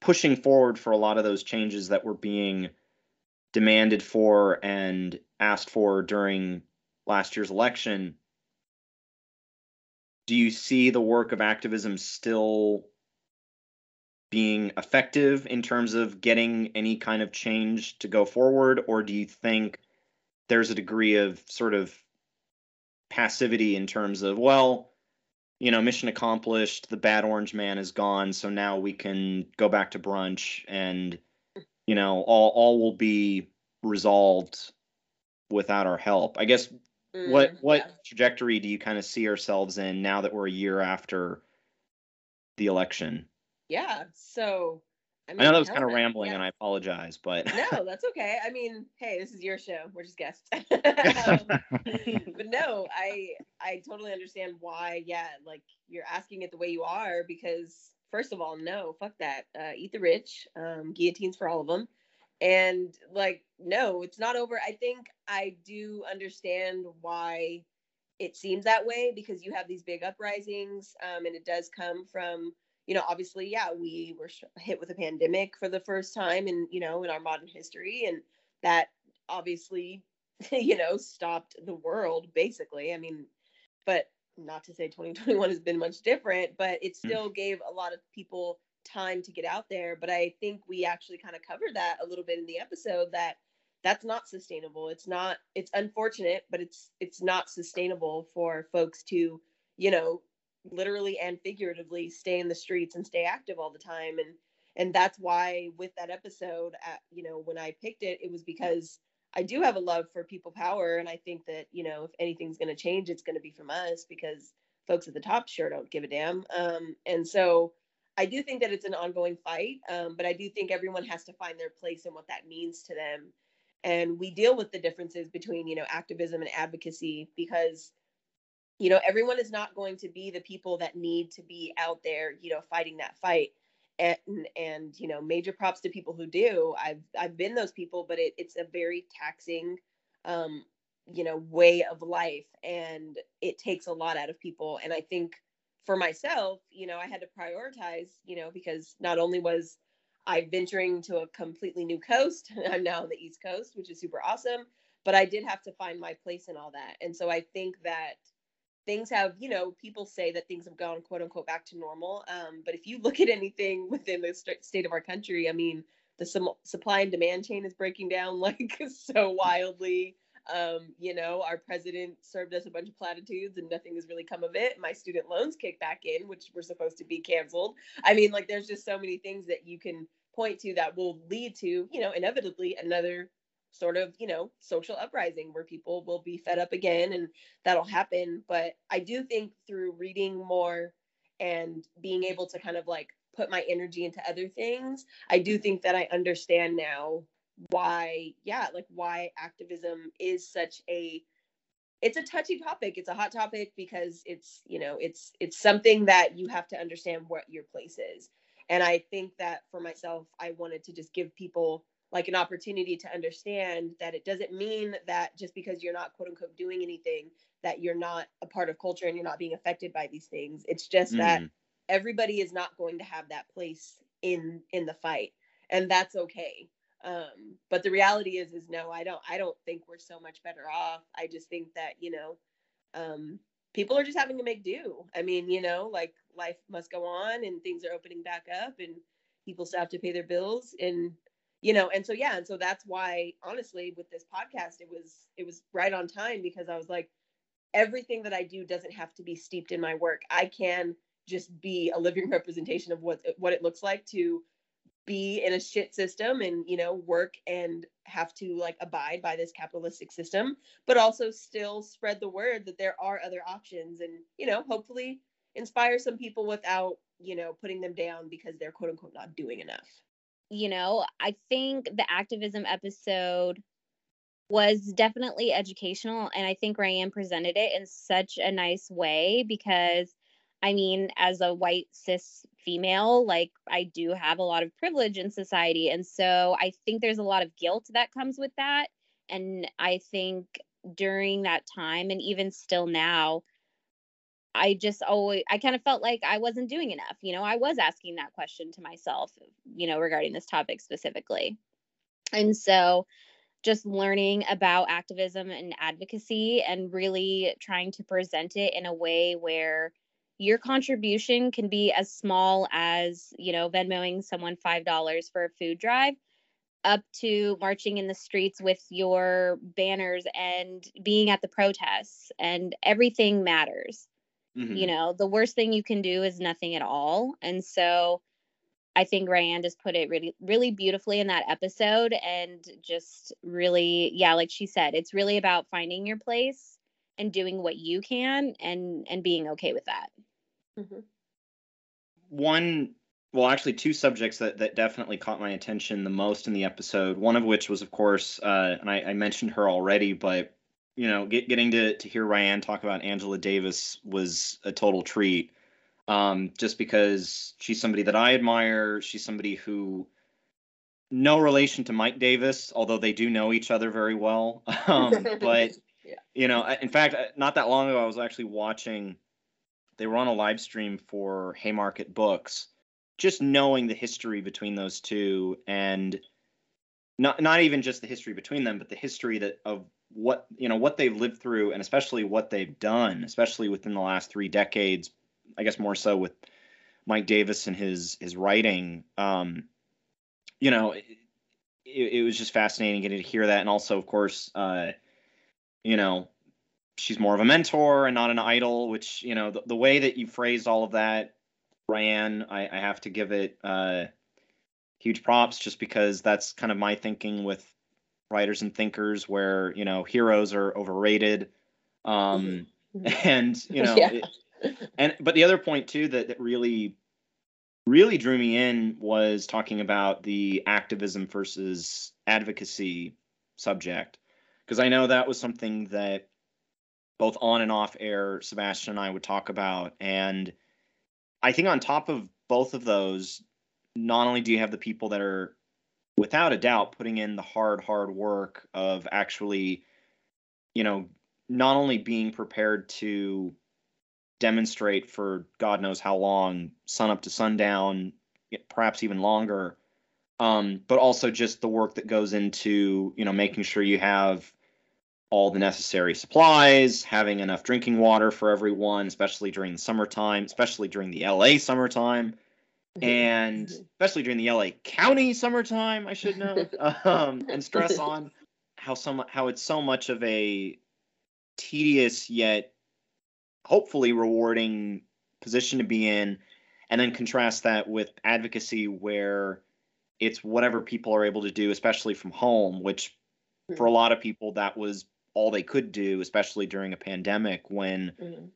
B: pushing forward for a lot of those changes that were being demanded for and asked for during last year's election do you see the work of activism still being effective in terms of getting any kind of change to go forward? Or do you think there's a degree of sort of passivity in terms of well you know mission accomplished the bad orange man is gone so now we can go back to brunch and you know all all will be resolved without our help i guess mm, what what yeah. trajectory do you kind of see ourselves in now that we're a year after the election
A: yeah so
B: I, mean, I know that was kind of rambling, yeah. and I apologize, but
A: no, (laughs) that's okay. I mean, hey, this is your show. We're just guests. (laughs) (laughs) um, but no, I I totally understand why. Yeah, like you're asking it the way you are because first of all, no, fuck that. Uh, eat the rich. Um, guillotines for all of them. And like, no, it's not over. I think I do understand why it seems that way because you have these big uprisings, um, and it does come from you know, obviously, yeah, we were hit with a pandemic for the first time in, you know, in our modern history. And that obviously, (laughs) you know, stopped the world basically. I mean, but not to say 2021 has been much different, but it hmm. still mm. gave a lot of people time to get out there. But I think we actually kind of covered that a little bit in the episode that that's not sustainable. It's not, it's unfortunate, but it's, it's not sustainable for folks to, you know, literally and figuratively stay in the streets and stay active all the time. And and that's why with that episode at, you know when i picked it it was because i do have a love for people power. And i think that you know if anything's going to change it's going to be from us because folks at the top sure don't give a damn. Um, and so i do think that it's an ongoing fight um, but i do think everyone has to find their place and what that means to them. And we deal with the differences between you know activism and advocacy because you know everyone is not going to be the people that need to be out there you know fighting that fight. And and you know major props to people who do. I've i've been those people but it, it's a very taxing um you know way of life. And it takes a lot out of people. And i think for myself you know i had to prioritize you know because not only was i venturing to a completely new coast (laughs) i'm now on the east coast which is super awesome but i did have to find my place in all that. And so i think that things have, you know, people say that things have gone quote unquote back to normal. Um, but if you look at anything within the st- state of our country, I mean, the sum- supply and demand chain is breaking down (laughs) like so wildly. Um, you know, our president served us a bunch of platitudes and nothing has really come of it. My student loans kicked back in, which were supposed to be canceled. I mean, like, there's just so many things that you can point to that will lead to, you know, inevitably another sort of, you know, social uprising where people will be fed up again and that'll happen. But I do think through reading more and being able to kind of like put my energy into other things, I do think that I understand now why, yeah, like why activism is such a it's a touchy topic it's a hot topic because it's you know it's it's something that you have to understand what your place is and i think that for myself i wanted to just give people like an opportunity to understand that it doesn't mean that just because you're not quote unquote doing anything that you're not a part of culture and you're not being affected by these things. It's just mm. that everybody is not going to have that place in in the fight and that's okay. Um but the reality is is no i don't i don't think we're so much better off. I just think that you know um people are just having to make do. I mean you know like life must go on and things are opening back up and people still have to pay their bills and you know and so yeah and so that's why honestly with this podcast it was it was right on time because i was like everything that i do doesn't have to be steeped in my work. I can just be a living (laughs) representation of what what it looks like to be in a shit system and you know work and have to like abide by this capitalistic system but also still spread the word that there are other options and you know hopefully inspire some people without you know putting them down because they're quote unquote not doing enough
E: you know i think the activism episode was definitely educational and i think ryann presented it in such a nice way because I mean, as a white cis female, like I do have a lot of privilege in society. And so I think there's a lot of guilt that comes with that. And I think during that time, and even still now, I just always, I kind of felt like I wasn't doing enough. You know, I was asking that question to myself, you know, regarding this topic specifically. And so just learning about activism and advocacy and really trying to present it in a way where your contribution can be as small as, you know, Venmoing someone $5 for a food drive up to marching in the streets with your banners and being at the protests and everything matters. Mm-hmm. You know, the worst thing you can do is nothing at all. And so I think Ryann just put it really, really beautifully in that episode and just really, yeah, like she said, it's really about finding your place and doing what you can and and being okay with that.
B: Mm-hmm. One, well, actually, two subjects that, that definitely caught my attention the most in the episode. One of which was, of course, uh, and I, I, mentioned her already, but you know, get, getting to to hear Ryann talk about Angela Davis was a total treat. Um, just because she's somebody that I admire. She's somebody who no relation to Mike Davis, although they do know each other very well. (laughs) Um, but (laughs) yeah. you know, in fact, not that long ago, I was actually watching they were on a live stream for Haymarket Books. Just knowing the history between those two and not not even just the history between them, but the history that of what you know what they've lived through and especially what they've done, especially within the last three decades. I guess more so with Mike Davis and his his writing. Um, you know, it, it, was just fascinating getting to hear that, and also, of course, uh, you know, she's more of a mentor and not an idol, which, you know, the, the way that you phrased all of that, Ryann, I, I have to give it uh, huge props just because that's kind of my thinking with writers and thinkers where, you know, heroes are overrated. Um, mm-hmm. and, you know, yeah. it, and, but the other point too that, that really, really drew me in was talking about the activism versus advocacy subject. Because I know that was something that both on and off air, Sebastian and I would talk about. And I think on top of both of those, not only do you have the people that are without a doubt putting in the hard, hard work of actually, you know, not only being prepared to demonstrate for God knows how long, sun up to sundown, perhaps even longer, um, but also just the work that goes into, you know, making sure you have all the necessary supplies, having enough drinking water for everyone, especially during the summertime, especially during the LA summertime, and especially during the LA County summertime, I should know, (laughs) um, and stress on how so how it's so much of a tedious yet hopefully rewarding position to be in, and then contrast that with advocacy where it's whatever people are able to do, especially from home, which for a lot of people that was all they could do, especially during a pandemic when mm-hmm.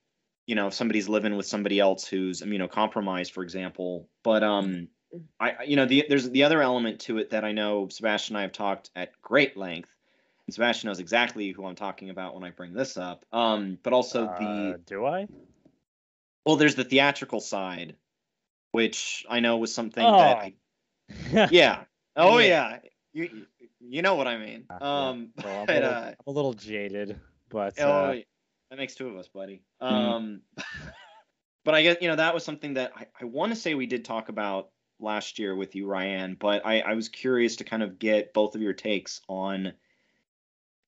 B: You know if somebody's living with somebody else who's immunocompromised, for example. But um, mm-hmm. I you know the, there's the other element to it that I know Sebastian and I have talked at great length. And Sebastian knows exactly who I'm talking about when I bring this up. Um, but also uh, the
C: do I?
B: Well, there's the theatrical side, which I know was something oh. that I, (laughs) yeah. Oh yeah. You you know what I mean. Um, well, I'm,
C: a little, uh, I'm, a little, jaded, but oh,
B: uh, that makes two of us, buddy. Mm-hmm. Um, (laughs) but I guess you know that was something that I, I want to say we did talk about last year with you, Ryann. But I, I was curious to kind of get both of your takes on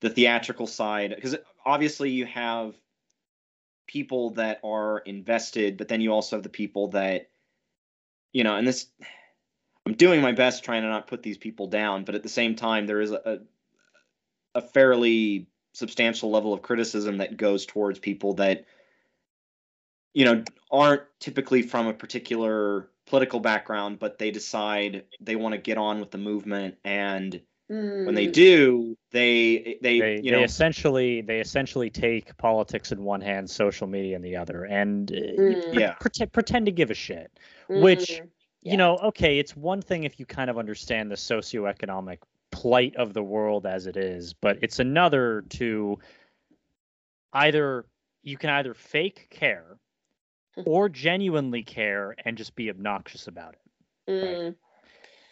B: the theatrical side because obviously you have people that are invested, but then you also have the people that you know, and this I'm doing my best trying to not put these people down, but at the same time, there is a a fairly substantial level of criticism that goes towards people that you know aren't typically from a particular political background, but they decide they want to get on with the movement, and when they
A: Mm,
B: do, they they,
C: They,
B: you
C: they
B: know
C: essentially they essentially take politics in one hand, social media in the other, and uh,
A: Mm.
C: pre-
B: Yeah.
C: pretend pretend to give a shit. which,
A: mm,
C: You know, okay, it's one thing if you kind of understand the socioeconomic plight of the world as it is, but it's another to either you can either fake care or genuinely care and just be obnoxious about it.
A: Mm,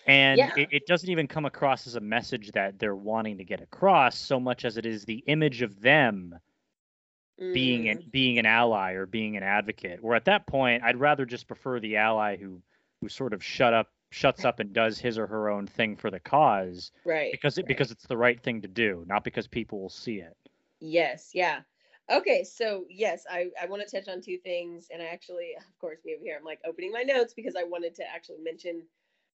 C: And
A: Yeah.
C: it, it doesn't even come across as a message that they're wanting to get across so much as it is the image of them being
A: mm,
C: an, being an ally or being an advocate. Where at that point, I'd rather just prefer the ally who who sort of shut up shuts up and does his or her own thing for the cause
A: right.
C: because it
A: right.
C: because it's the right thing to do, not because people will see it.
A: Yes, yeah. Okay, so yes, I, I want to touch on two things. And I actually, of course, me over here, I'm like opening my notes because I wanted to actually mention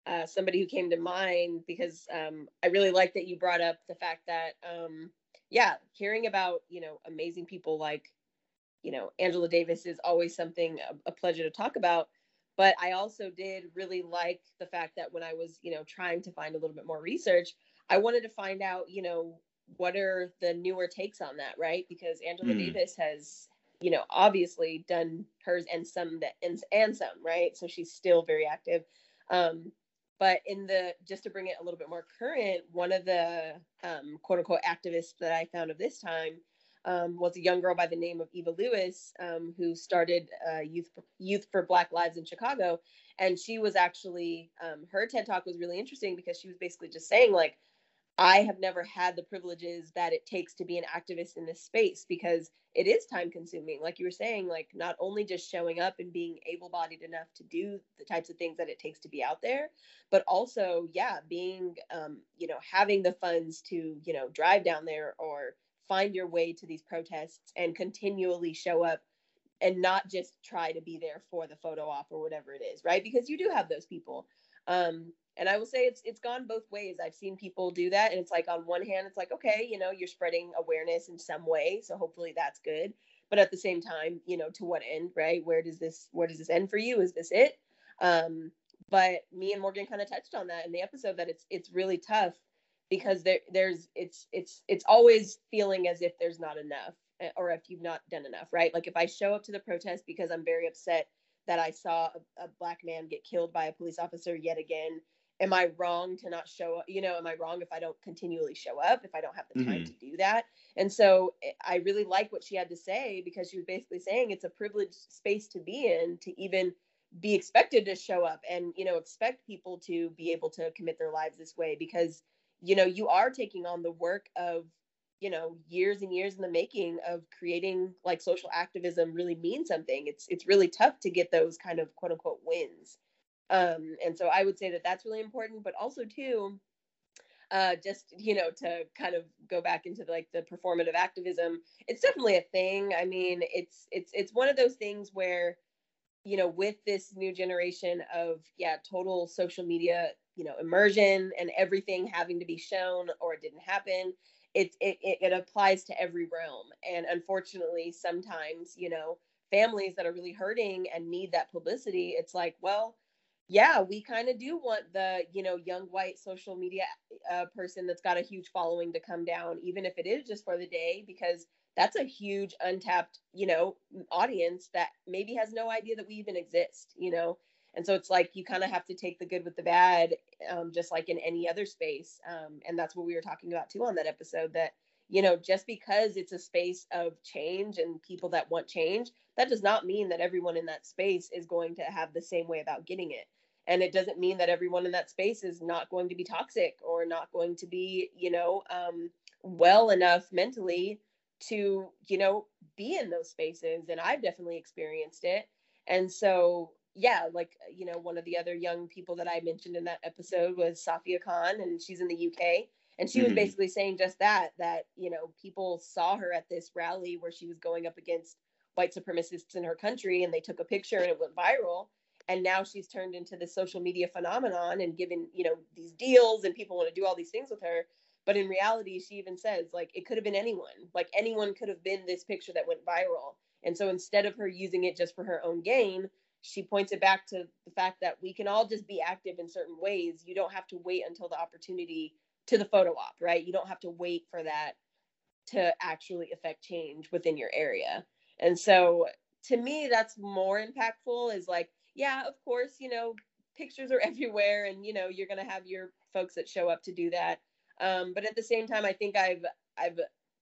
A: uh, somebody who came to mind because um, I really like that you brought up the fact that, um, yeah, hearing about, you know, amazing people like, you know, Angela Davis is always something, a, a pleasure to talk about. But I also did really like the fact that when I was, you know, trying to find a little bit more research, I wanted to find out, you know, what are the newer takes on that, right? Because Angela
B: Hmm.
A: Davis has, you know, obviously done hers and some that and, and some, right? So she's still very active. Um, but in the just to bring it a little bit more current, one of the um, quote unquote activists that I found of this time um, was a young girl by the name of Eva Lewis, um, who started uh, Youth Youth for Black Lives in Chicago, and she was actually um, her TED talk was really interesting because she was basically just saying like I have never had the privileges that it takes to be an activist in this space because it is time consuming. Like you were saying, like not only just showing up and being able bodied enough to do the types of things that it takes to be out there, but also, yeah, being, um, you know, having the funds to, you know, drive down there or find your way to these protests and continually show up and not just try to be there for the photo op or whatever it is, right? Because you do have those people. Um, and I will say it's it's gone both ways. I've seen people do that, and it's like on one hand, it's like okay, you know, you're spreading awareness in some way, so hopefully that's good. But at the same time, you know, to what end, right? Where does this where does this end for you? Is this it? Um, but me and Morgan kind of touched on that in the episode that it's it's really tough because there there's it's it's it's always feeling as if there's not enough eh, or if you've not done enough, right? Like if I show up to the protest because I'm very upset that I saw a, a black man get killed by a police officer yet again am I wrong to not show up? You know, am I wrong if I don't continually show up, if I don't have the time
B: Mhm.
A: to do that? And so eh, I really like what she had to say because she was basically saying it's a privileged space to be in to even be expected to show up and, you know, expect people to be able to commit their lives this way because, you know, you are taking on the work of, you know, years and years in the making of creating like social activism really mean something. It's it's really tough to get those kind of quote unquote wins um and so i would say that that's really important but also too uh just you know to kind of go back into like the performative activism it's definitely a thing i mean it's it's it's one of those things where you know with this new generation of yeah total social media you know immersion and everything having to be shown or it didn't happen it it, it, applies to every realm and unfortunately sometimes you know families that are really hurting and need that publicity it's like well yeah, we kind of do want the, you know, young white social media uh, person that's got a huge following to come down, even if it is just for the day, because that's a huge untapped, you know, audience that maybe has no idea that we even exist, you know. And so it's like you kind of have to take the good with the bad, um, just like in any other space. Um, and that's what we were talking about too on that episode that, you know, just because it's a space of change and people that want change, that does not mean that everyone in that space is going to have the same way about getting it and it doesn't mean that everyone in that space is not going to be toxic or not going to be you know um, well enough mentally to you know be in those spaces and i've definitely experienced it and so yeah like you know one of the other young people that i mentioned in that episode was Saffiyah Khan and she's in the uk and she was
B: Mhm.
A: basically saying just that that you know people saw her at this rally where she was going up against white supremacists in her country and they took a picture and it went viral. And now she's turned into this social media phenomenon and given you know these deals and people want to do all these things with her. But in reality she even says like it could have been anyone. Like anyone could have been this picture that went viral. And so instead of her using it just for her own gain she points it back to the fact that we can all just be active in certain ways. You don't have to wait until the opportunity to the photo op, right? You don't have to wait for that to actually affect change within your area. And so to me, that's more impactful is like, yeah, of course, you know, pictures are (laughs) everywhere and, you know, you're to have your folks that show up to do that. Um, but at the same time, I think I've, I've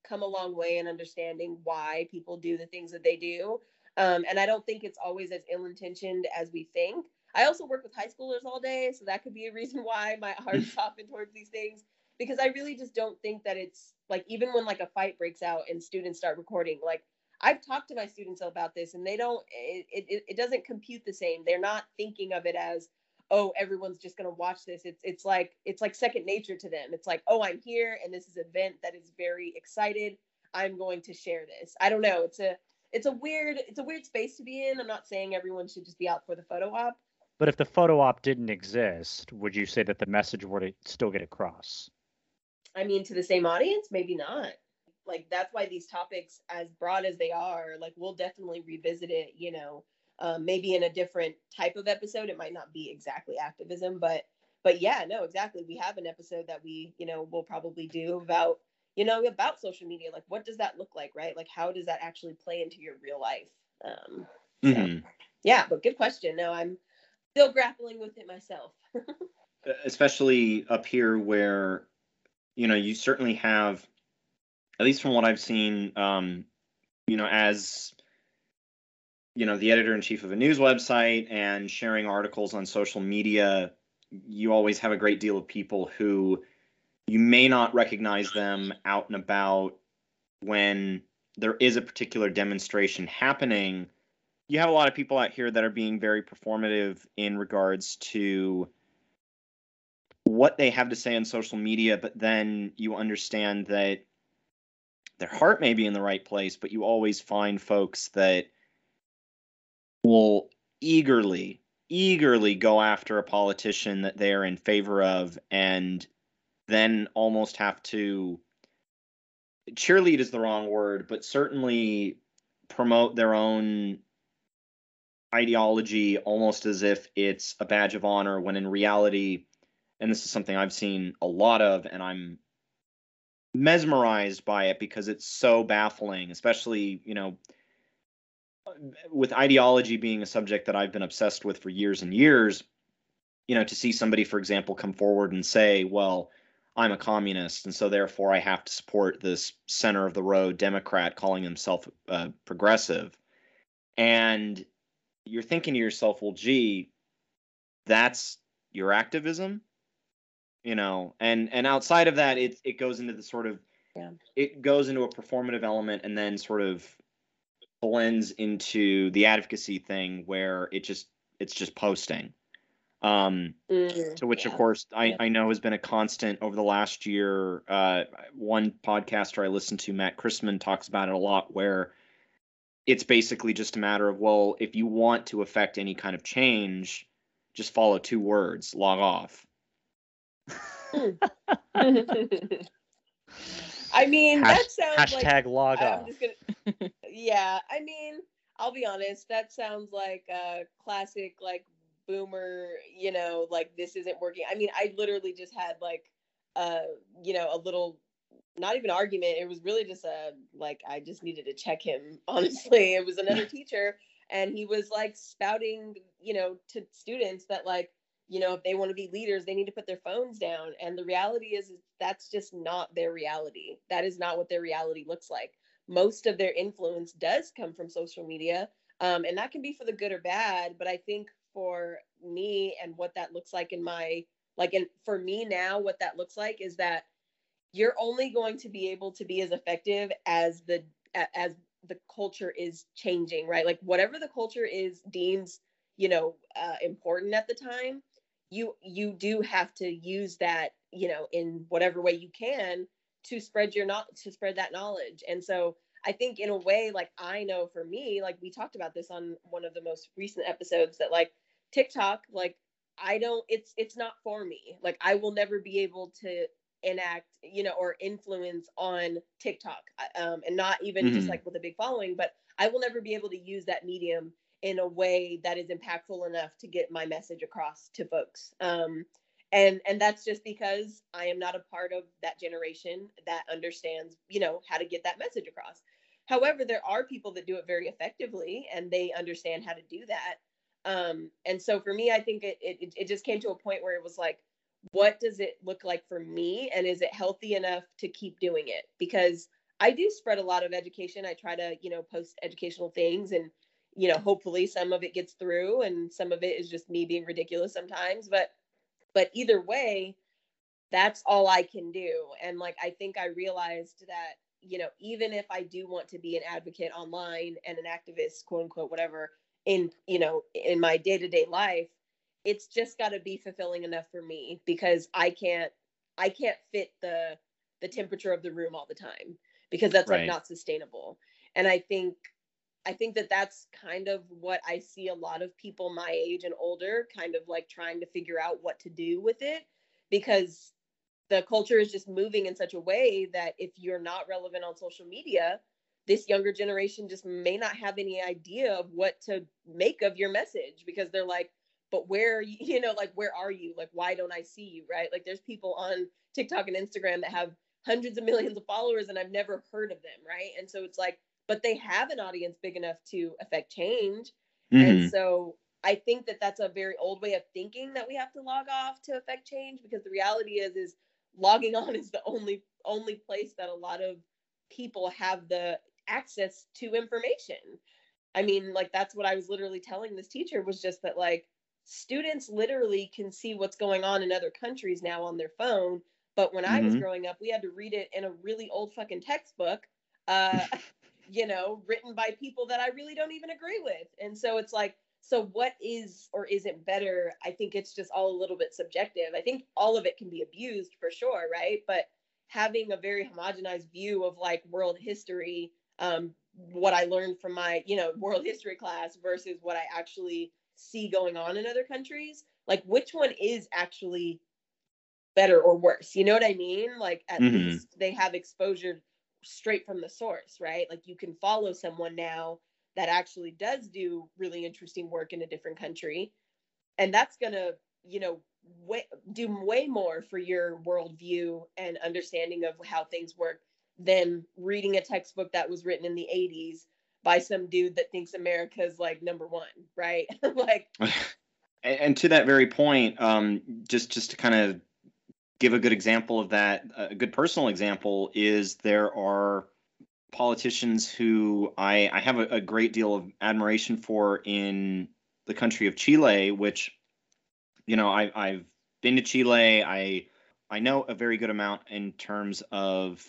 A: come a long way in understanding why people do the things that they do. Um, and I don't think it's always as ill intentioned as we think. I also work with high schoolers all day, so that could be a reason (laughs) why my heart's softened (laughs) towards these things. Because I really just don't think that it's like even when like a fight breaks out and students start recording, like I've talked to my students about this, and they don't. It it, it doesn't compute the same. They're not thinking of it as oh everyone's just going to watch this it's it's like it's like second nature to them it's like oh i'm here and this is an event that is very excited i'm going to share this i don't know it's a it's a weird it's a weird space to be in. I'm not saying everyone should just be out for the photo op.
C: But if the photo op didn't exist, would you say that the message would still get across?
A: I mean, to the same audience, maybe not. Like that's why these topics, as broad as they are, like we'll definitely revisit it. You know, um, maybe in a different type of episode. It might not be exactly activism, but but yeah, no, exactly. We have an episode that we you know will probably do about you know, about social media. Like, what does that look like, right? Like, how does that actually play into your real life? Um, so, mm-hmm. Yeah, but good question. No, I'm still grappling with it myself. (laughs)
B: Especially up here where, you know, you certainly have, at least from what I've seen, um, you know, as you know, the editor in chief of a news website and sharing articles on social media, you always have a great deal of people who you may not recognize them out and about when there is a particular demonstration happening. You have a lot of people out here that are being very performative in regards to what they have to say on social media, but then you understand that their heart may be in the right place, but you always find folks that will eagerly, eagerly go after a politician that they are in favor of and then almost have to cheerlead is the wrong word, but certainly promote their own ideology almost as if it's a badge of honor when in reality and this is something I've seen a lot of and I'm mesmerized by it because it's so baffling especially you know with ideology being a subject that I've been obsessed with for years and years you know to see somebody for example come forward and say well I'm a communist, and so therefore I have to support this center of the road Democrat calling himself uh, progressive. And you're thinking to yourself, well, gee, that's your activism, you know. And and outside of that, it it goes into the sort of yeah. it goes into a performative element, and then sort of blends into the advocacy thing where it just it's just posting um, mm, to which, yeah. of course, I, yeah. I know has been a constant over the last year. Uh, one podcaster I listened to, Matt Christman, talks about it a lot, where it's basically just a matter of, well, if you want to affect any kind of change, just follow two words log off.
A: Hmm. (laughs) I mean, Hash, that sounds
C: hashtag like, log off.
A: Gonna, (laughs) yeah, I mean, I'll be honest. That sounds like a classic, like boomer, you know, like this isn't working. I mean, I literally just had like uh, you know, a little not even argument. It was really just a like I just needed to check him, (laughs) honestly. It was another teacher and he was like spouting, you know, to students that like you know, if they want to be leaders, they need to put their phones down. And the reality is, is that's just not their reality. That is not what their reality looks like. Most of their influence does come from social media. Um, and that can be for the good or bad. But I think for me and what that looks like in my like and for me now what that looks like is that you're only going to be able to be as effective as the as the culture is changing right? Like whatever the culture is deems you know uh, important at the time you you do have to use that you know in whatever way you can to spread your not to spread that knowledge. And so i think in a way like i know for me like we talked about this on one of the most recent episodes that like TikTok, like I don't it's it's not for me. Like I will never be able to enact, you know, or influence on TikTok. Um and not even mm-hmm. just like with a big following, but I will never be able to use that medium in a way that is impactful enough to get my message across to folks. Um, and and that's just because I am not a part of that generation that understands, you know, how to get that message across. However, there are people that do it very effectively and they understand how to do that. Um, and so for me, I think it, it it just came to a point where it was like, what does it look like for me, and is it healthy enough to keep doing it? Because I do spread a lot of education. I try to, you know, post educational things and you know, hopefully some of it gets through and some of it is just me being ridiculous sometimes, but but either way, that's all I can do. And like I think I realized that, you know, even if I do want to be an advocate online and an activist, quote unquote, whatever, in, you know, in my day-to-day life, it's just got to be fulfilling enough for me because I can't I can't fit the the temperature of the room all the time because that's right. like not sustainable. And I think I think that that's kind of what I see a lot of people my age and older kind of like trying to figure out what to do with it because the culture is just moving in such a way that if you're not relevant on social media, this younger generation just may not have any idea of what to make of your message because they're like, but where you, (laughs) you know, like where are you? Like why don't I see you, right? Like there's people on TikTok and Instagram that have hundreds of millions of followers and I've never heard of them, right? And so it's like but they have an audience big enough to affect change. Mm-hmm. And so I think that that's a very old way of thinking that we have to log off to affect change because the reality is is logging (laughs) on is the only only place that a lot of people have the access to information. I mean, like that's what I was literally telling this teacher was just that like students literally can see what's going on in other countries now on their phone. But when mm-hmm. I was mm-hmm. growing up, we had to read it in a really old fucking textbook. Uh, (laughs) you know, written by people that I really don't even agree with. And so it's like, so what is or isn't better? I think it's just all a little bit subjective. I think all of it can be abused for sure, right? But having a very homogenized view of like world history, um, what I learned from my, you know, world history class versus what I actually see going on in other countries, like which one is actually better or worse? You know what I mean? Like at mm-hmm. least they have exposure straight from the source, right? Like you can follow someone now that actually does do really interesting work in a different country. And that's going to, you know, way, do way more for your worldview and understanding of how things work than reading a textbook that was written in the 80s by some dude that thinks America's like number one, right? (laughs) like, (laughs)
B: and, to that very point, um, just just to kind of give a good example of that, a good personal example is there are politicians who I, I have a, a great deal of admiration for in the country of Chile, which, you know, I, I've been to Chile. I I know a very good amount in terms of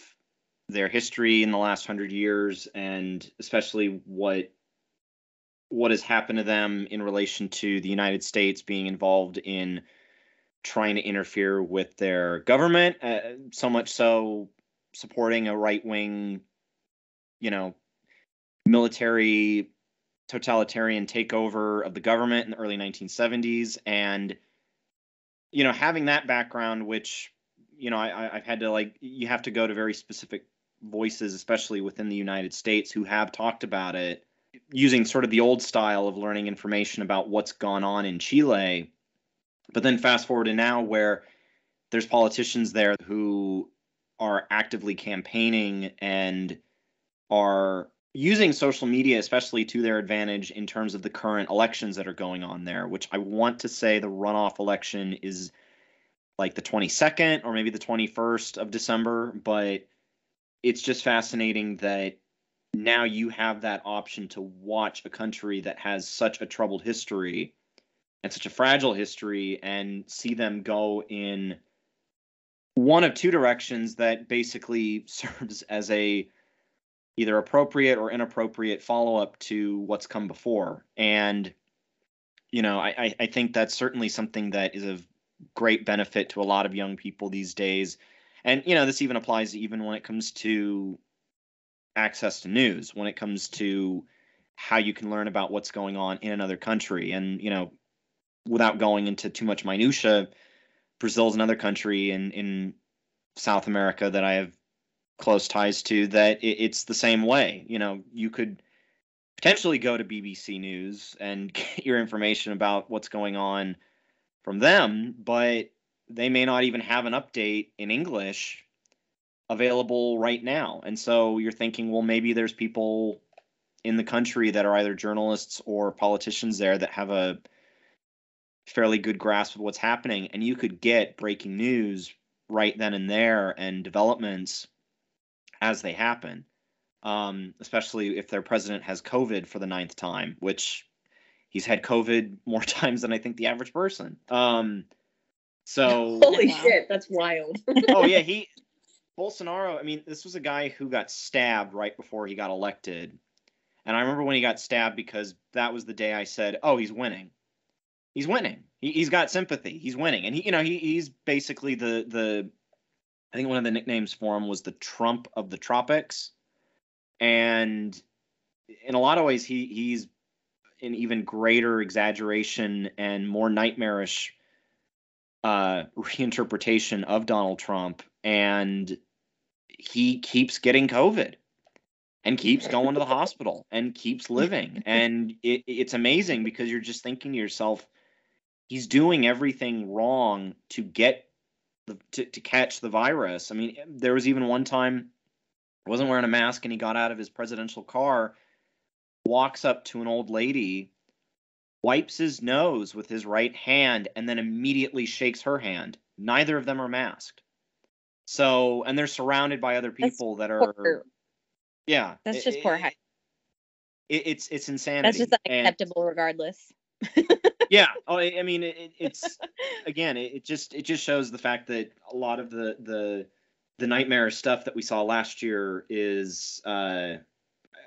B: their history in the last hundred years, and especially what what has happened to them in relation to the United States being involved in trying to interfere with their government, uh, so much so supporting a right wing, you know, military totalitarian takeover of the government in the early 1970s. And, you know, having that background, which, you know, I, I've had to like, you have to go to very specific voices, especially within the United States, who have talked about it using sort of the old style of learning information about what's gone on in Chile but then fast forward to now where there's politicians there who are actively campaigning and are using social media, especially to their advantage in terms of the current elections that are going on there, which I want to say the runoff election is like the 22nd or maybe the 21st of December. But it's just fascinating that now you have that option to watch a country that has such a troubled history and such a fragile history and see them go in one of two directions that basically (laughs) serves as a either appropriate or inappropriate follow up to what's come before. And you know, I, I think that's certainly something that is of great benefit to a lot of young people these days. And you know, this even applies even when it comes to access to news, when it comes to how you can learn about what's going on in another country. And you know, without going into too much minutia, Brazil's another country in in South America that I have close ties to that it, it's the same way. You know, you could potentially go to BBC News and (laughs) get your information about what's going on from them, but they may not even have an update in English available right now. And so you're thinking, well, maybe there's people in the country that are either journalists or politicians there that have a fairly good grasp of what's happening, and you could get breaking news right then and there and developments as they happen. Um, especially if their president has COVID for the ninth time, which he's had COVID more (laughs) times than I think the average person. Um, so (laughs)
A: Holy shit, that's wild. (laughs)
B: oh yeah, he Bolsonaro. I mean, this was a guy who got stabbed right before he got elected, and I remember when he got stabbed because that was the day I said, "Oh, he's winning. He's winning. He, he's got sympathy. He's winning." And he, you know, he, he's basically the the. I think one of the nicknames for him was the Trump of the tropics, and in a lot of ways, he he's an even greater exaggeration and more nightmarish uh, reinterpretation of Donald Trump, and he keeps getting COVID and keeps going to the hospital and keeps living. (laughs) And it, it's amazing because you're just thinking to yourself, he's doing everything wrong to get the, to, to catch the virus. I mean, there was even one time wasn't wearing a mask and he got out of his presidential car, walks up to an old lady, wipes his nose with his right hand, and then immediately shakes her hand. Neither of them are masked. So, and they're surrounded by other people that are
E: Poor-
B: yeah.
E: That's
B: it-
E: just poor hygiene.
B: it- it's it's insanity.
E: That's just
B: And-
E: unacceptable, regardless. (laughs)
B: yeah. (laughs) Oh, I I mean, it, it- it's again, it, it just it just shows the fact that a lot of the the the nightmare stuff that we saw last year is, uh,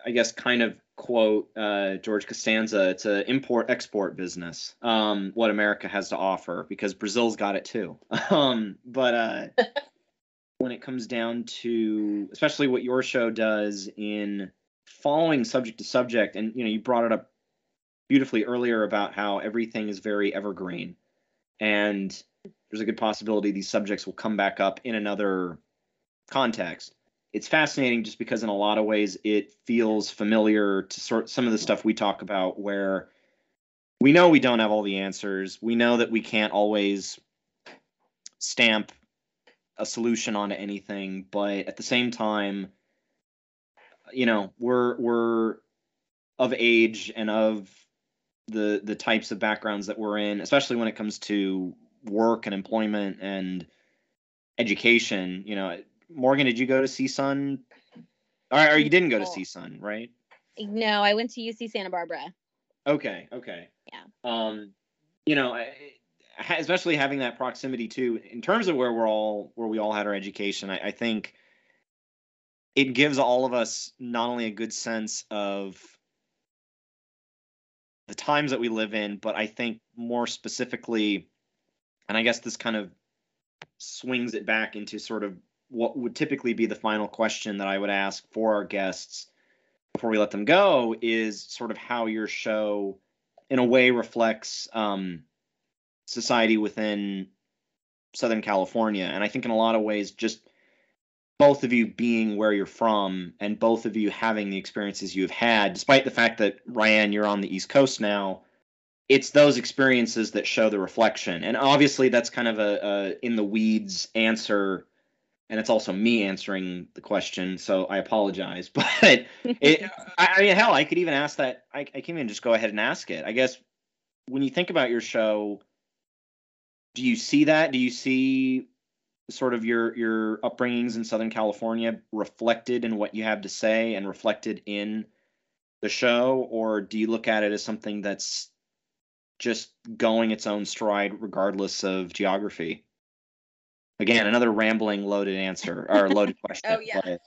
B: I guess, kind of quote uh, George Costanza. It's a import export business. Um, what America has to offer because Brazil's got it too. (laughs) Um, but uh, (laughs) when it comes down to especially what your show does in following subject to subject, and you know, you brought it up beautifully earlier about how everything is very evergreen and there's a good possibility these subjects will come back up in another context it's fascinating just because in a lot of ways it feels familiar to sort some of the stuff we talk about where we know we don't have all the answers we know that we can't always stamp a solution onto anything but at the same time you know we're we're of age and of the the types of backgrounds that we're in, especially when it comes to work and employment and education. You know, Morgan, did you go to CSUN? Or, or you didn't go to CSUN, right?
E: No, I went to UC Santa Barbara.
B: Okay, okay.
E: Yeah.
B: Um, you know, especially having that proximity too, in terms of where we're all where we all had our education, I, I think it gives all of us not only a good sense of the times that we live in, but I think more specifically, and I guess this kind of swings it back into sort of what would typically be the final question that I would ask for our guests before we let them go is sort of how your show, in a way, reflects um, society within Southern California. And I think in a lot of ways, just both of you being where you're from and both of you having the experiences you've had, despite the fact that Ryann, you're on the East Coast now, it's those experiences that show the reflection. And obviously, that's kind of a, a in the weeds answer, and it's also me answering the question, so I apologize. (laughs) But it, I, I mean, hell, I could even ask that. I, I can even just go ahead and ask it. I guess when you think about your show, do you see that? Do you see sort of your your upbringings in Southern California reflected in what you have to say and reflected in the show, or do you look at it as something that's just going its own stride regardless of geography? Again, another rambling, loaded answer or loaded (laughs) question.
A: Oh, yeah.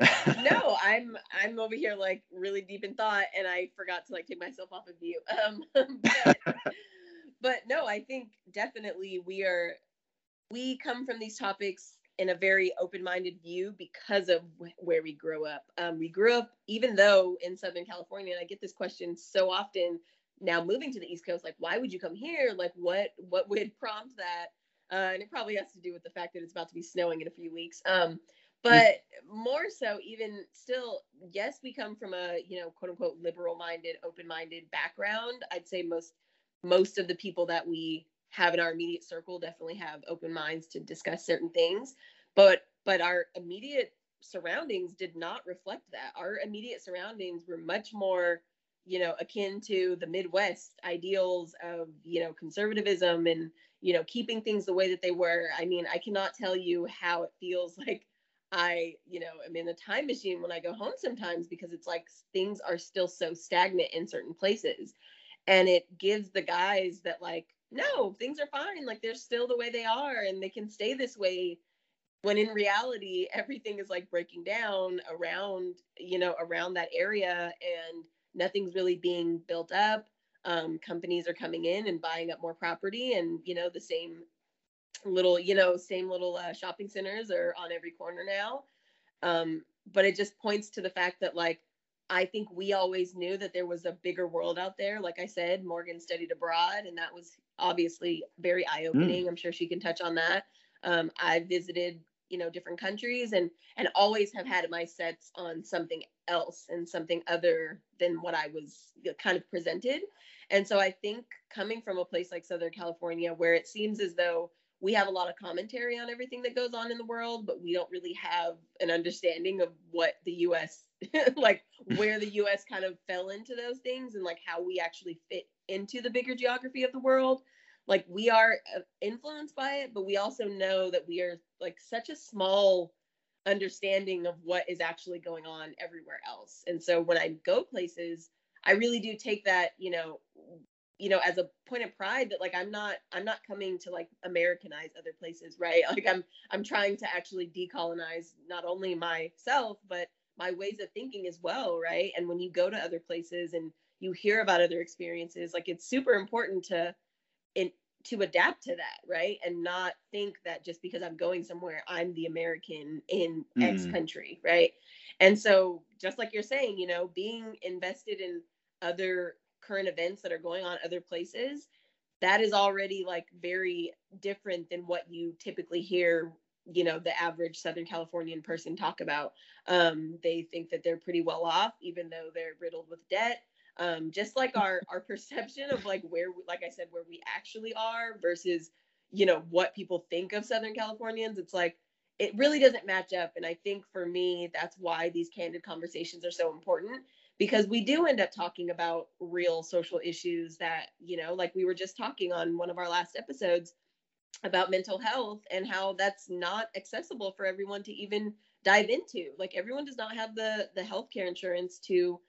A: (laughs) no, (laughs) I'm I'm over here like really deep in thought, and I forgot to like take myself off of mute. Um, but, but no, I think definitely we are we come from these topics in a very open-minded view because of wh- where we grew up. Um, we grew up, even though in Southern California, and I get this question so often now moving to the East Coast, like, why would you come here? Like, what what would prompt that? Uh, and it probably has to do with the fact that it's about to be snowing in a few weeks. Um, but more so even still yes we come from a you know quote unquote liberal minded open minded background. I'd say most most of the people that we have in our immediate circle definitely have open minds to discuss certain things. But but our immediate surroundings did not reflect that. Our immediate surroundings were much more you know akin to the midwest ideals of you know conservatism and you know keeping things the way that they were. I mean i cannot tell you how it feels (laughs) like i you know am in a time machine when i go home sometimes because it's like things are still so stagnant in certain places. And it gives the guys that like no things are fine. Like they're still the way they are and they can stay this way when in reality everything is like breaking down around you know around that area and nothing's really being built up um, companies are coming in and buying up more property and you know the same little you know same little uh, shopping centers are on every corner now. Um, but it just points to the fact that like i think we always knew that there was a bigger world out there. Like i said morgan studied abroad and that was obviously very eye-opening. Mm. i'm sure she can touch on that. Um, i visited you know different countries and and always have had my sets on something else and something other than what i was kind of presented and so i think coming from a place like southern california where it seems as though we have a lot of commentary on everything that goes on in the world but we don't really have an understanding of what the us (laughs) like where the us kind of fell into those things and like how we actually fit into the bigger geography of the world like we are uh, influenced by it but we also know that we are like such a small understanding of what is actually going on everywhere else. And so when i go places i really do take that you know you know as a point of pride that like i'm not i'm not coming to like americanize other places right? (laughs) Like i'm i'm trying to actually decolonize not only myself but my ways of thinking as well right? And when you go to other places and you hear about other experiences like it's super important to in to adapt to that right? And not think that just because i'm going somewhere i'm the american in mm. x country right? And so just like you're saying you know being invested in other current events that are going on other places that is already like very different than what you typically hear you know the average southern californian person talk about. Um, they think that they're pretty well off even though they're riddled with debt um, just like our our perception of like where like i said where we actually are versus you know what people think of southern californians it's like it really doesn't match up and i think for me that's why these candid conversations are so important because we do end up talking about real social issues that you know like we were just talking on one of our last episodes about mental health and how that's not accessible for everyone to even dive into like everyone does not have the the healthcare insurance to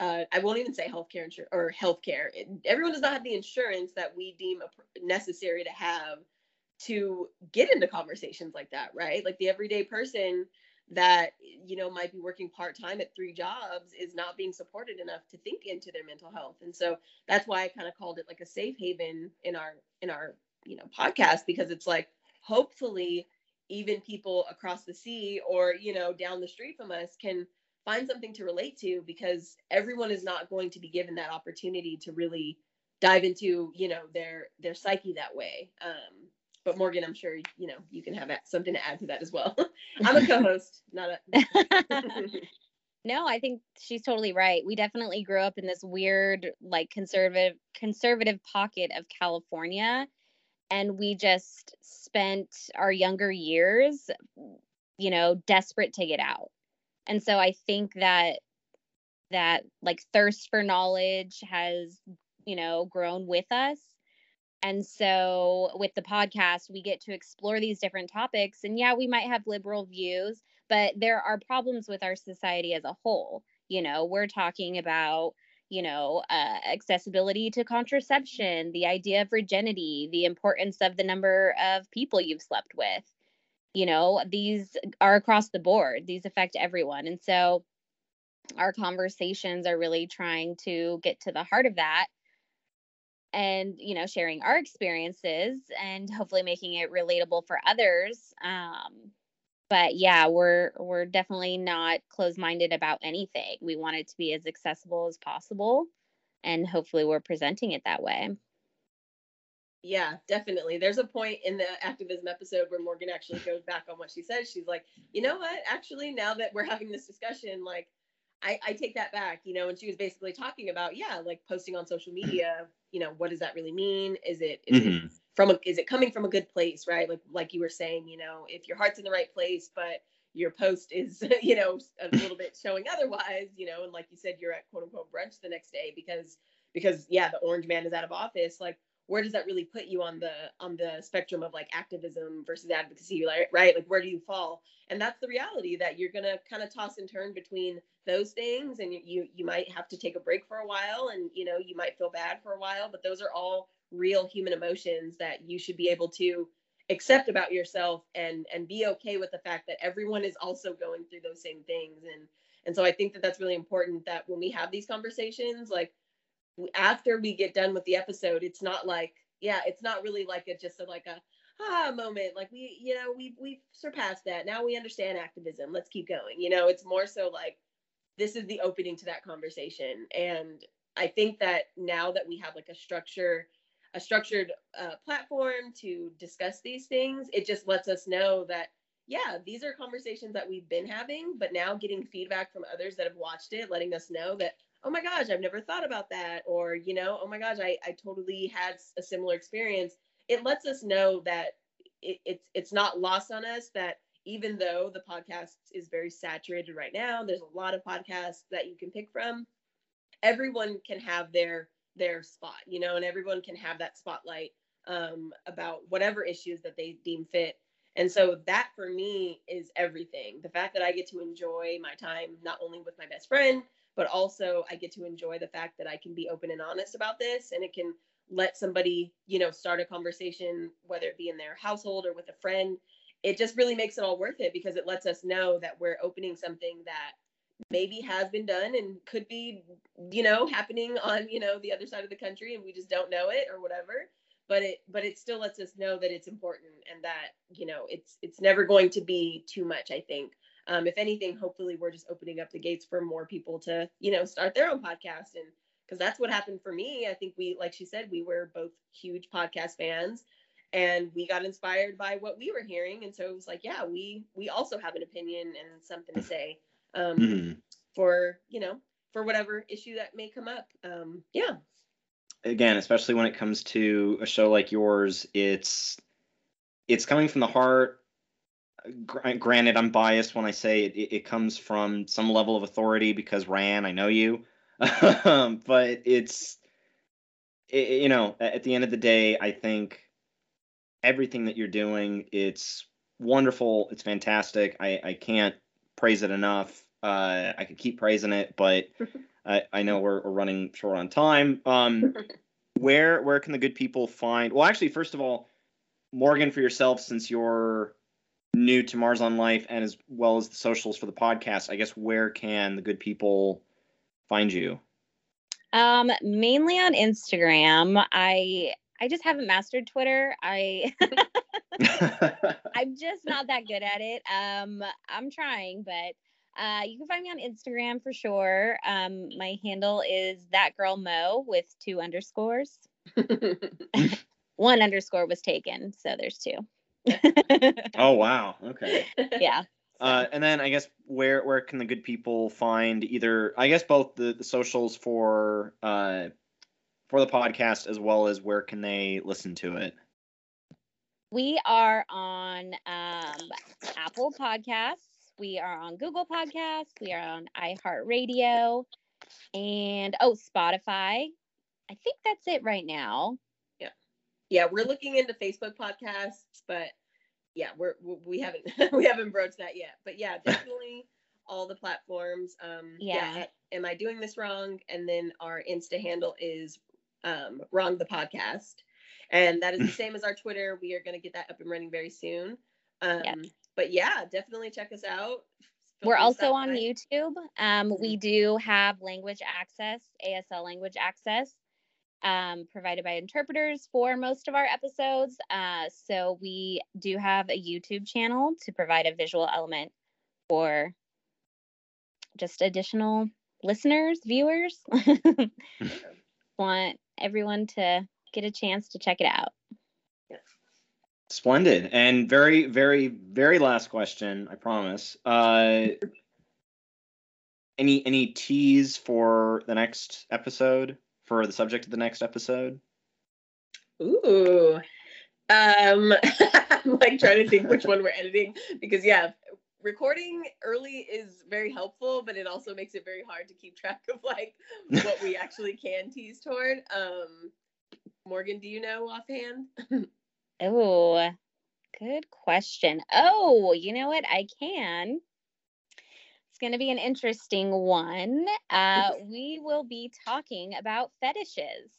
A: uh, I won't even say healthcare insurance or healthcare. everyone does not have the insurance that we deem necessary to have to get into conversations like that, right? Like the everyday person that you know might be working part time at three jobs is not being supported enough to think into their mental health, and so that's why I kind of called it like a safe haven in our in our you know podcast because it's like hopefully even people across the sea or you know down the street from us can find something to relate to because everyone is not going to be given that opportunity to really dive into you know their their psyche that way. Um but morgan i'm sure you know you can have something to add to that as well. (laughs) I'm a (laughs) co-host not a (laughs)
E: no i think she's totally right. We definitely grew up in this weird like conservative conservative pocket of california and we just spent our younger years you know desperate to get out and so i think that that like thirst for knowledge has you know grown with us. And so with the podcast we get to explore these different topics. And yeah we might have liberal views but there are problems with our society as a whole. You know we're talking about you know uh, accessibility to contraception the idea of virginity the importance of the number of people you've slept with you know these are across the board. These affect everyone. And so our conversations are really trying to get to the heart of that and you know sharing our experiences and hopefully making it relatable for others. Um but yeah we're we're definitely not closed-minded about anything. We want it to be as accessible as possible and hopefully we're presenting it that way
A: Yeah, definitely. There's a point in the activism episode where Morgan actually goes back on what she says. She's like, you know what? Actually, now that we're having this discussion, like, I, I take that back, you know, and she was basically talking about, yeah, like posting on social media, you know, what does that really mean? Is it, is
B: Mhm.
A: it from a, is it coming from a good place, right? Like, like you were saying, you know, if your heart's in the right place, but your post is, (laughs) you know, a little bit showing otherwise, you know, and like you said, you're at quote unquote brunch the next day because, because yeah, the orange man is out of office. Like, where does that really put you on the on the spectrum of like activism versus advocacy right? Like where do you fall? And that's the reality that you're gonna kind of toss and turn between those things and you you might have to take a break for a while and you know you might feel bad for a while but those are all real human emotions that you should be able to accept about yourself and and be okay with the fact that everyone is also going through those same things. And and so i think that that's really important that when we have these conversations like after we get done with the episode, it's not like, yeah, it's not really like a just a, like a ah moment. Like we, you know, we've we've surpassed that. Now we understand activism. Let's keep going. You know, it's more so like this is the opening to that conversation. And I think that now that we have like a structure, a structured uh, platform to discuss these things, it just lets us know that yeah, these are conversations that we've been having, but now getting feedback from others that have watched it, letting us know that oh my gosh, I've never thought about that. Or, you know, oh my gosh, I, I totally had a similar experience. It lets us know that it, it's it's not lost on us that even though the podcast is very saturated right now, there's a lot of podcasts that you can pick from. Everyone can have their their spot, you know, and everyone can have that spotlight um, about whatever issues that they deem fit. And so that for me is everything. The fact that I get to enjoy my time not only with my best friend, but also I get to enjoy the fact that I can be open and honest about this and it can let somebody, you know, start a conversation, whether it be in their household or with a friend. It just really makes it all worth it because it lets us know that we're opening something that maybe has been done and could be, you know, happening on, you know, the other side of the country and we just don't know it or whatever. But it but it still lets us know that it's important and that, you know, it's it's never going to be too much, I think um, if anything, hopefully we're just opening up the gates for more people to, you know, start their own podcast. And because that's what happened for me. I think we, like she said, we were both huge podcast fans and we got inspired by what we were hearing. And so it was like, yeah, we, we also have an opinion and something to say um,
B: Mhm.
A: for, you know, for whatever issue that may come up. Um, yeah.
B: again, especially when it comes to a show like yours, it's it's coming from the heart. Gr- Granted, I'm biased when I say it, it, it comes from some level of authority because Ryann, I know you, (laughs) Um, but it's it, you know at the end of the day, I think everything that you're doing, it's wonderful, it's fantastic. I I can't praise it enough. Uh, I could keep praising it, but (laughs) I, I know we're, we're running short on time. Um, (laughs) where where can the good people find? Well, actually, first of all, Morgan, for yourself, since you're new to Mars on Life and as well as the socials for the podcast, I guess where can the good people find you?
E: Um, mainly on Instagram. I I just haven't mastered Twitter. I (laughs) I'm just not that good at it. Um, I'm trying, but uh, you can find me on Instagram for sure. Um, my handle is that girl Mo with two underscores. (laughs) (laughs) One underscore was taken, so there's two.
B: Oh wow, okay. (laughs)
E: yeah.
B: Uh, and then I guess where where can the good people find either I guess both the, the socials for uh for the podcast as well as where can they listen to it?
E: We are on um, Apple Podcasts. We are on Google Podcasts. We are on iHeartRadio, and oh, Spotify. I think that's it right now.
A: Yeah, we're looking into Facebook podcasts, but yeah, we're we- haven't (laughs) we haven't broached that yet. But yeah, (laughs) definitely all the platforms. Um, yeah.
E: Yeah.
A: am I doing this wrong? And then our Insta handle is um, wrong the podcast, and that is the (laughs) same as our Twitter. We are going to get that up and running very soon. Um,
E: Yes.
A: But yeah, definitely check us out.
E: We're also on
A: by.
E: YouTube. Um, we do have language access, ASL language access, um, provided by interpreters for most of our episodes. Uh, so we do have a YouTube channel to provide a visual element for just additional listeners, viewers. (laughs) Want everyone to get a chance to check it out.
B: Splendid. And very, very, very last question, I promise. Uh any any tease for the next episode? For the subject of the next episode?
A: Ooh. Um (laughs) I'm like trying to think which one we're editing because yeah, recording early is very helpful, but it also makes it very hard to keep track of like what we (laughs) actually can tease toward. Um Morgan, do you know offhand? (laughs)
E: Oh, good question. Oh, you know what? I can. It's going to be an interesting one. Uh, we will be talking about fetishes.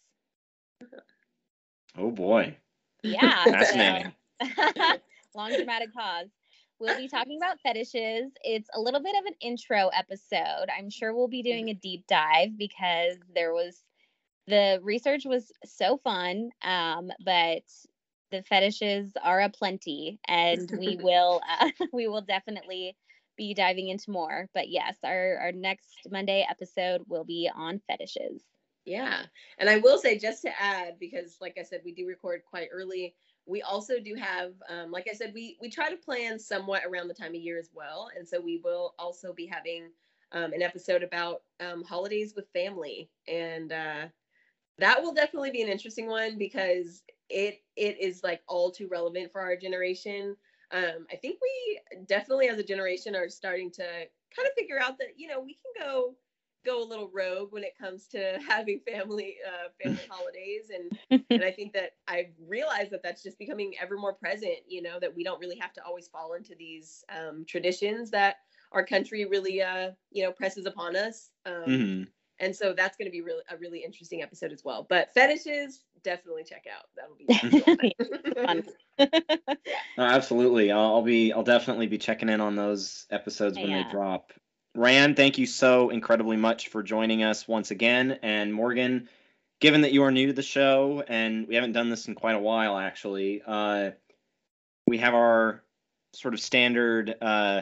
B: Oh boy.
E: Yeah.
B: Fascinating. (laughs)
E: long dramatic pause. We'll be talking about fetishes. It's a little bit of an intro episode. I'm sure we'll be doing a deep dive because there was the research was so fun, um, but the fetishes are aplenty, and we (laughs) will uh, (laughs) we will definitely be diving into more. But yes, our our next Monday episode will be on fetishes.
A: Yeah. And I will say, just to add, because like I said, we do record quite early. We also do have, um, like I said, we we try to plan somewhat around the time of year as well, and so we will also be having um, an episode about um, holidays with family, and uh, that will definitely be an interesting one because it it is like all too relevant for our generation. Um, I think we definitely, as a generation, are starting to kind of figure out that you know we can go go a little rogue when it comes to (laughs) having family uh, family (laughs) holidays and (laughs) and I think that I've realized that that's just becoming ever more present. You know that we don't really have to always fall into these um, traditions that our country really uh you know presses upon us. Um,
B: Mhm.
A: And so that's going to be really a really interesting episode as well. But fetishes, definitely check out. That'll be (laughs)
E: Fun. (laughs)
B: No, absolutely. I'll, I'll be. I'll definitely be checking in on those episodes when
E: Yeah.
B: they drop. Ryann, thank you so incredibly much for joining us once again. And Morgan, given that you are new to the show and we haven't done this in quite a while, actually, uh, we have our sort of standard. Uh,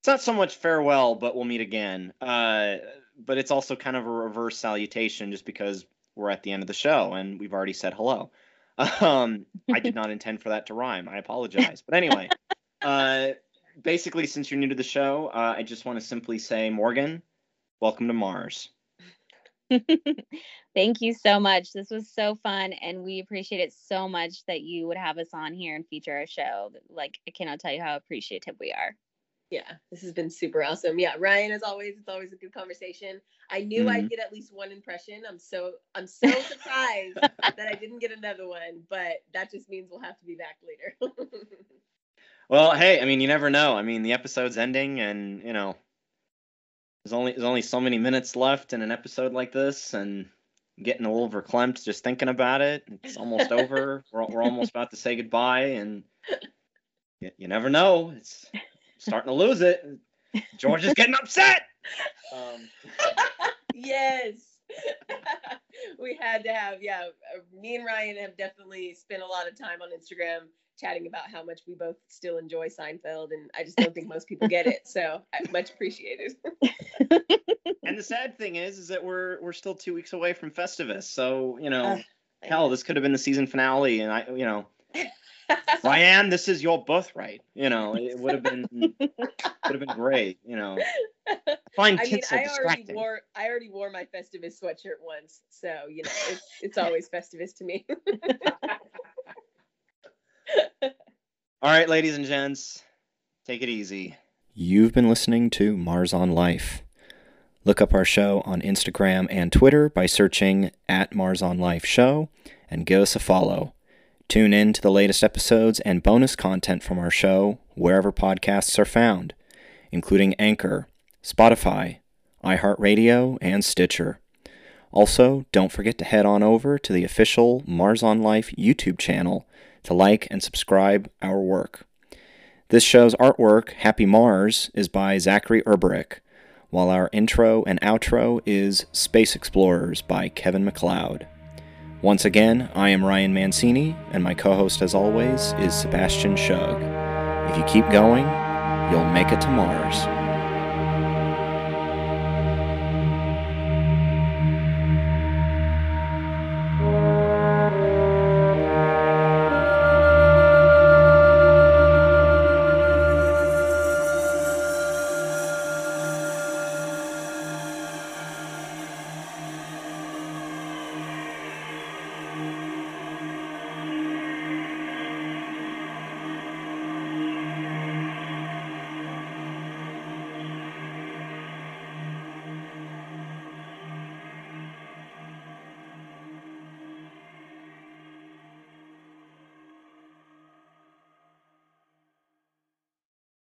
B: it's not so much farewell, but we'll meet again. Uh, but it's also kind of a reverse salutation, just because we're at the end of the show and we've already said hello. (laughs) Um, I did not intend for that to rhyme. I apologize. But anyway, (laughs) uh, basically, since you're new to the show, uh, I just want to simply say, Morgan, welcome to Mars. (laughs)
E: Thank you so much. This was so fun, and we appreciate it so much that you would have us on here and feature our show. Like, I cannot tell you how appreciative we are.
A: Yeah, this has been super awesome. Yeah, Ryan, as always, it's always a good conversation. I knew I'd mm-hmm. get at least one impression. I'm so I'm so surprised (laughs) that I didn't get another one, but that just means we'll have to be back later. (laughs)
B: Well, hey, I mean, you never know. I mean, the episode's ending, and you know, there's only there's only so many minutes left in an episode like this, and getting a little verklempt just thinking about it. It's almost over. (laughs) We're we're almost about to say goodbye, and you, you never know. It's starting to lose it. George is getting upset. (laughs) Um,
A: yes. (laughs) we had to have, yeah. uh, Me and Ryan have definitely spent a lot of time on Instagram chatting about how much we both still enjoy Seinfeld, and I just don't think most people get it. So much appreciated. (laughs)
B: and the sad thing is, is that we're we're still two weeks away from Festivus. So you know,
A: Uh,
B: hell, this could have been the season finale, and I, you know, Ryan, this is your birthright. You know, it would have been would have been great. You know, find
A: I mean,
B: kids so
A: I already wore I already wore my Festivus sweatshirt once, so you know it's it's always Festivus to me. (laughs)
B: All right, ladies and gents, take it easy. You've been listening to Mars on Life. Look up our show on Instagram and Twitter by searching at Mars on Life Show and give us a follow. Tune in to the latest episodes and bonus content from our show wherever podcasts are found, including Anchor, Spotify, iHeartRadio, and Stitcher. Also, don't forget to head on over to the official Mars on Life YouTube channel to like and subscribe our work. This show's artwork, Happy Mars, is by Zachary Erberich, while our intro and outro is Space X-plorers by Kevin MacLeod. Once again, I am Ryan Mancini, and my co host, as always, is Sebastian Schug. If you keep going, you'll make it to Mars.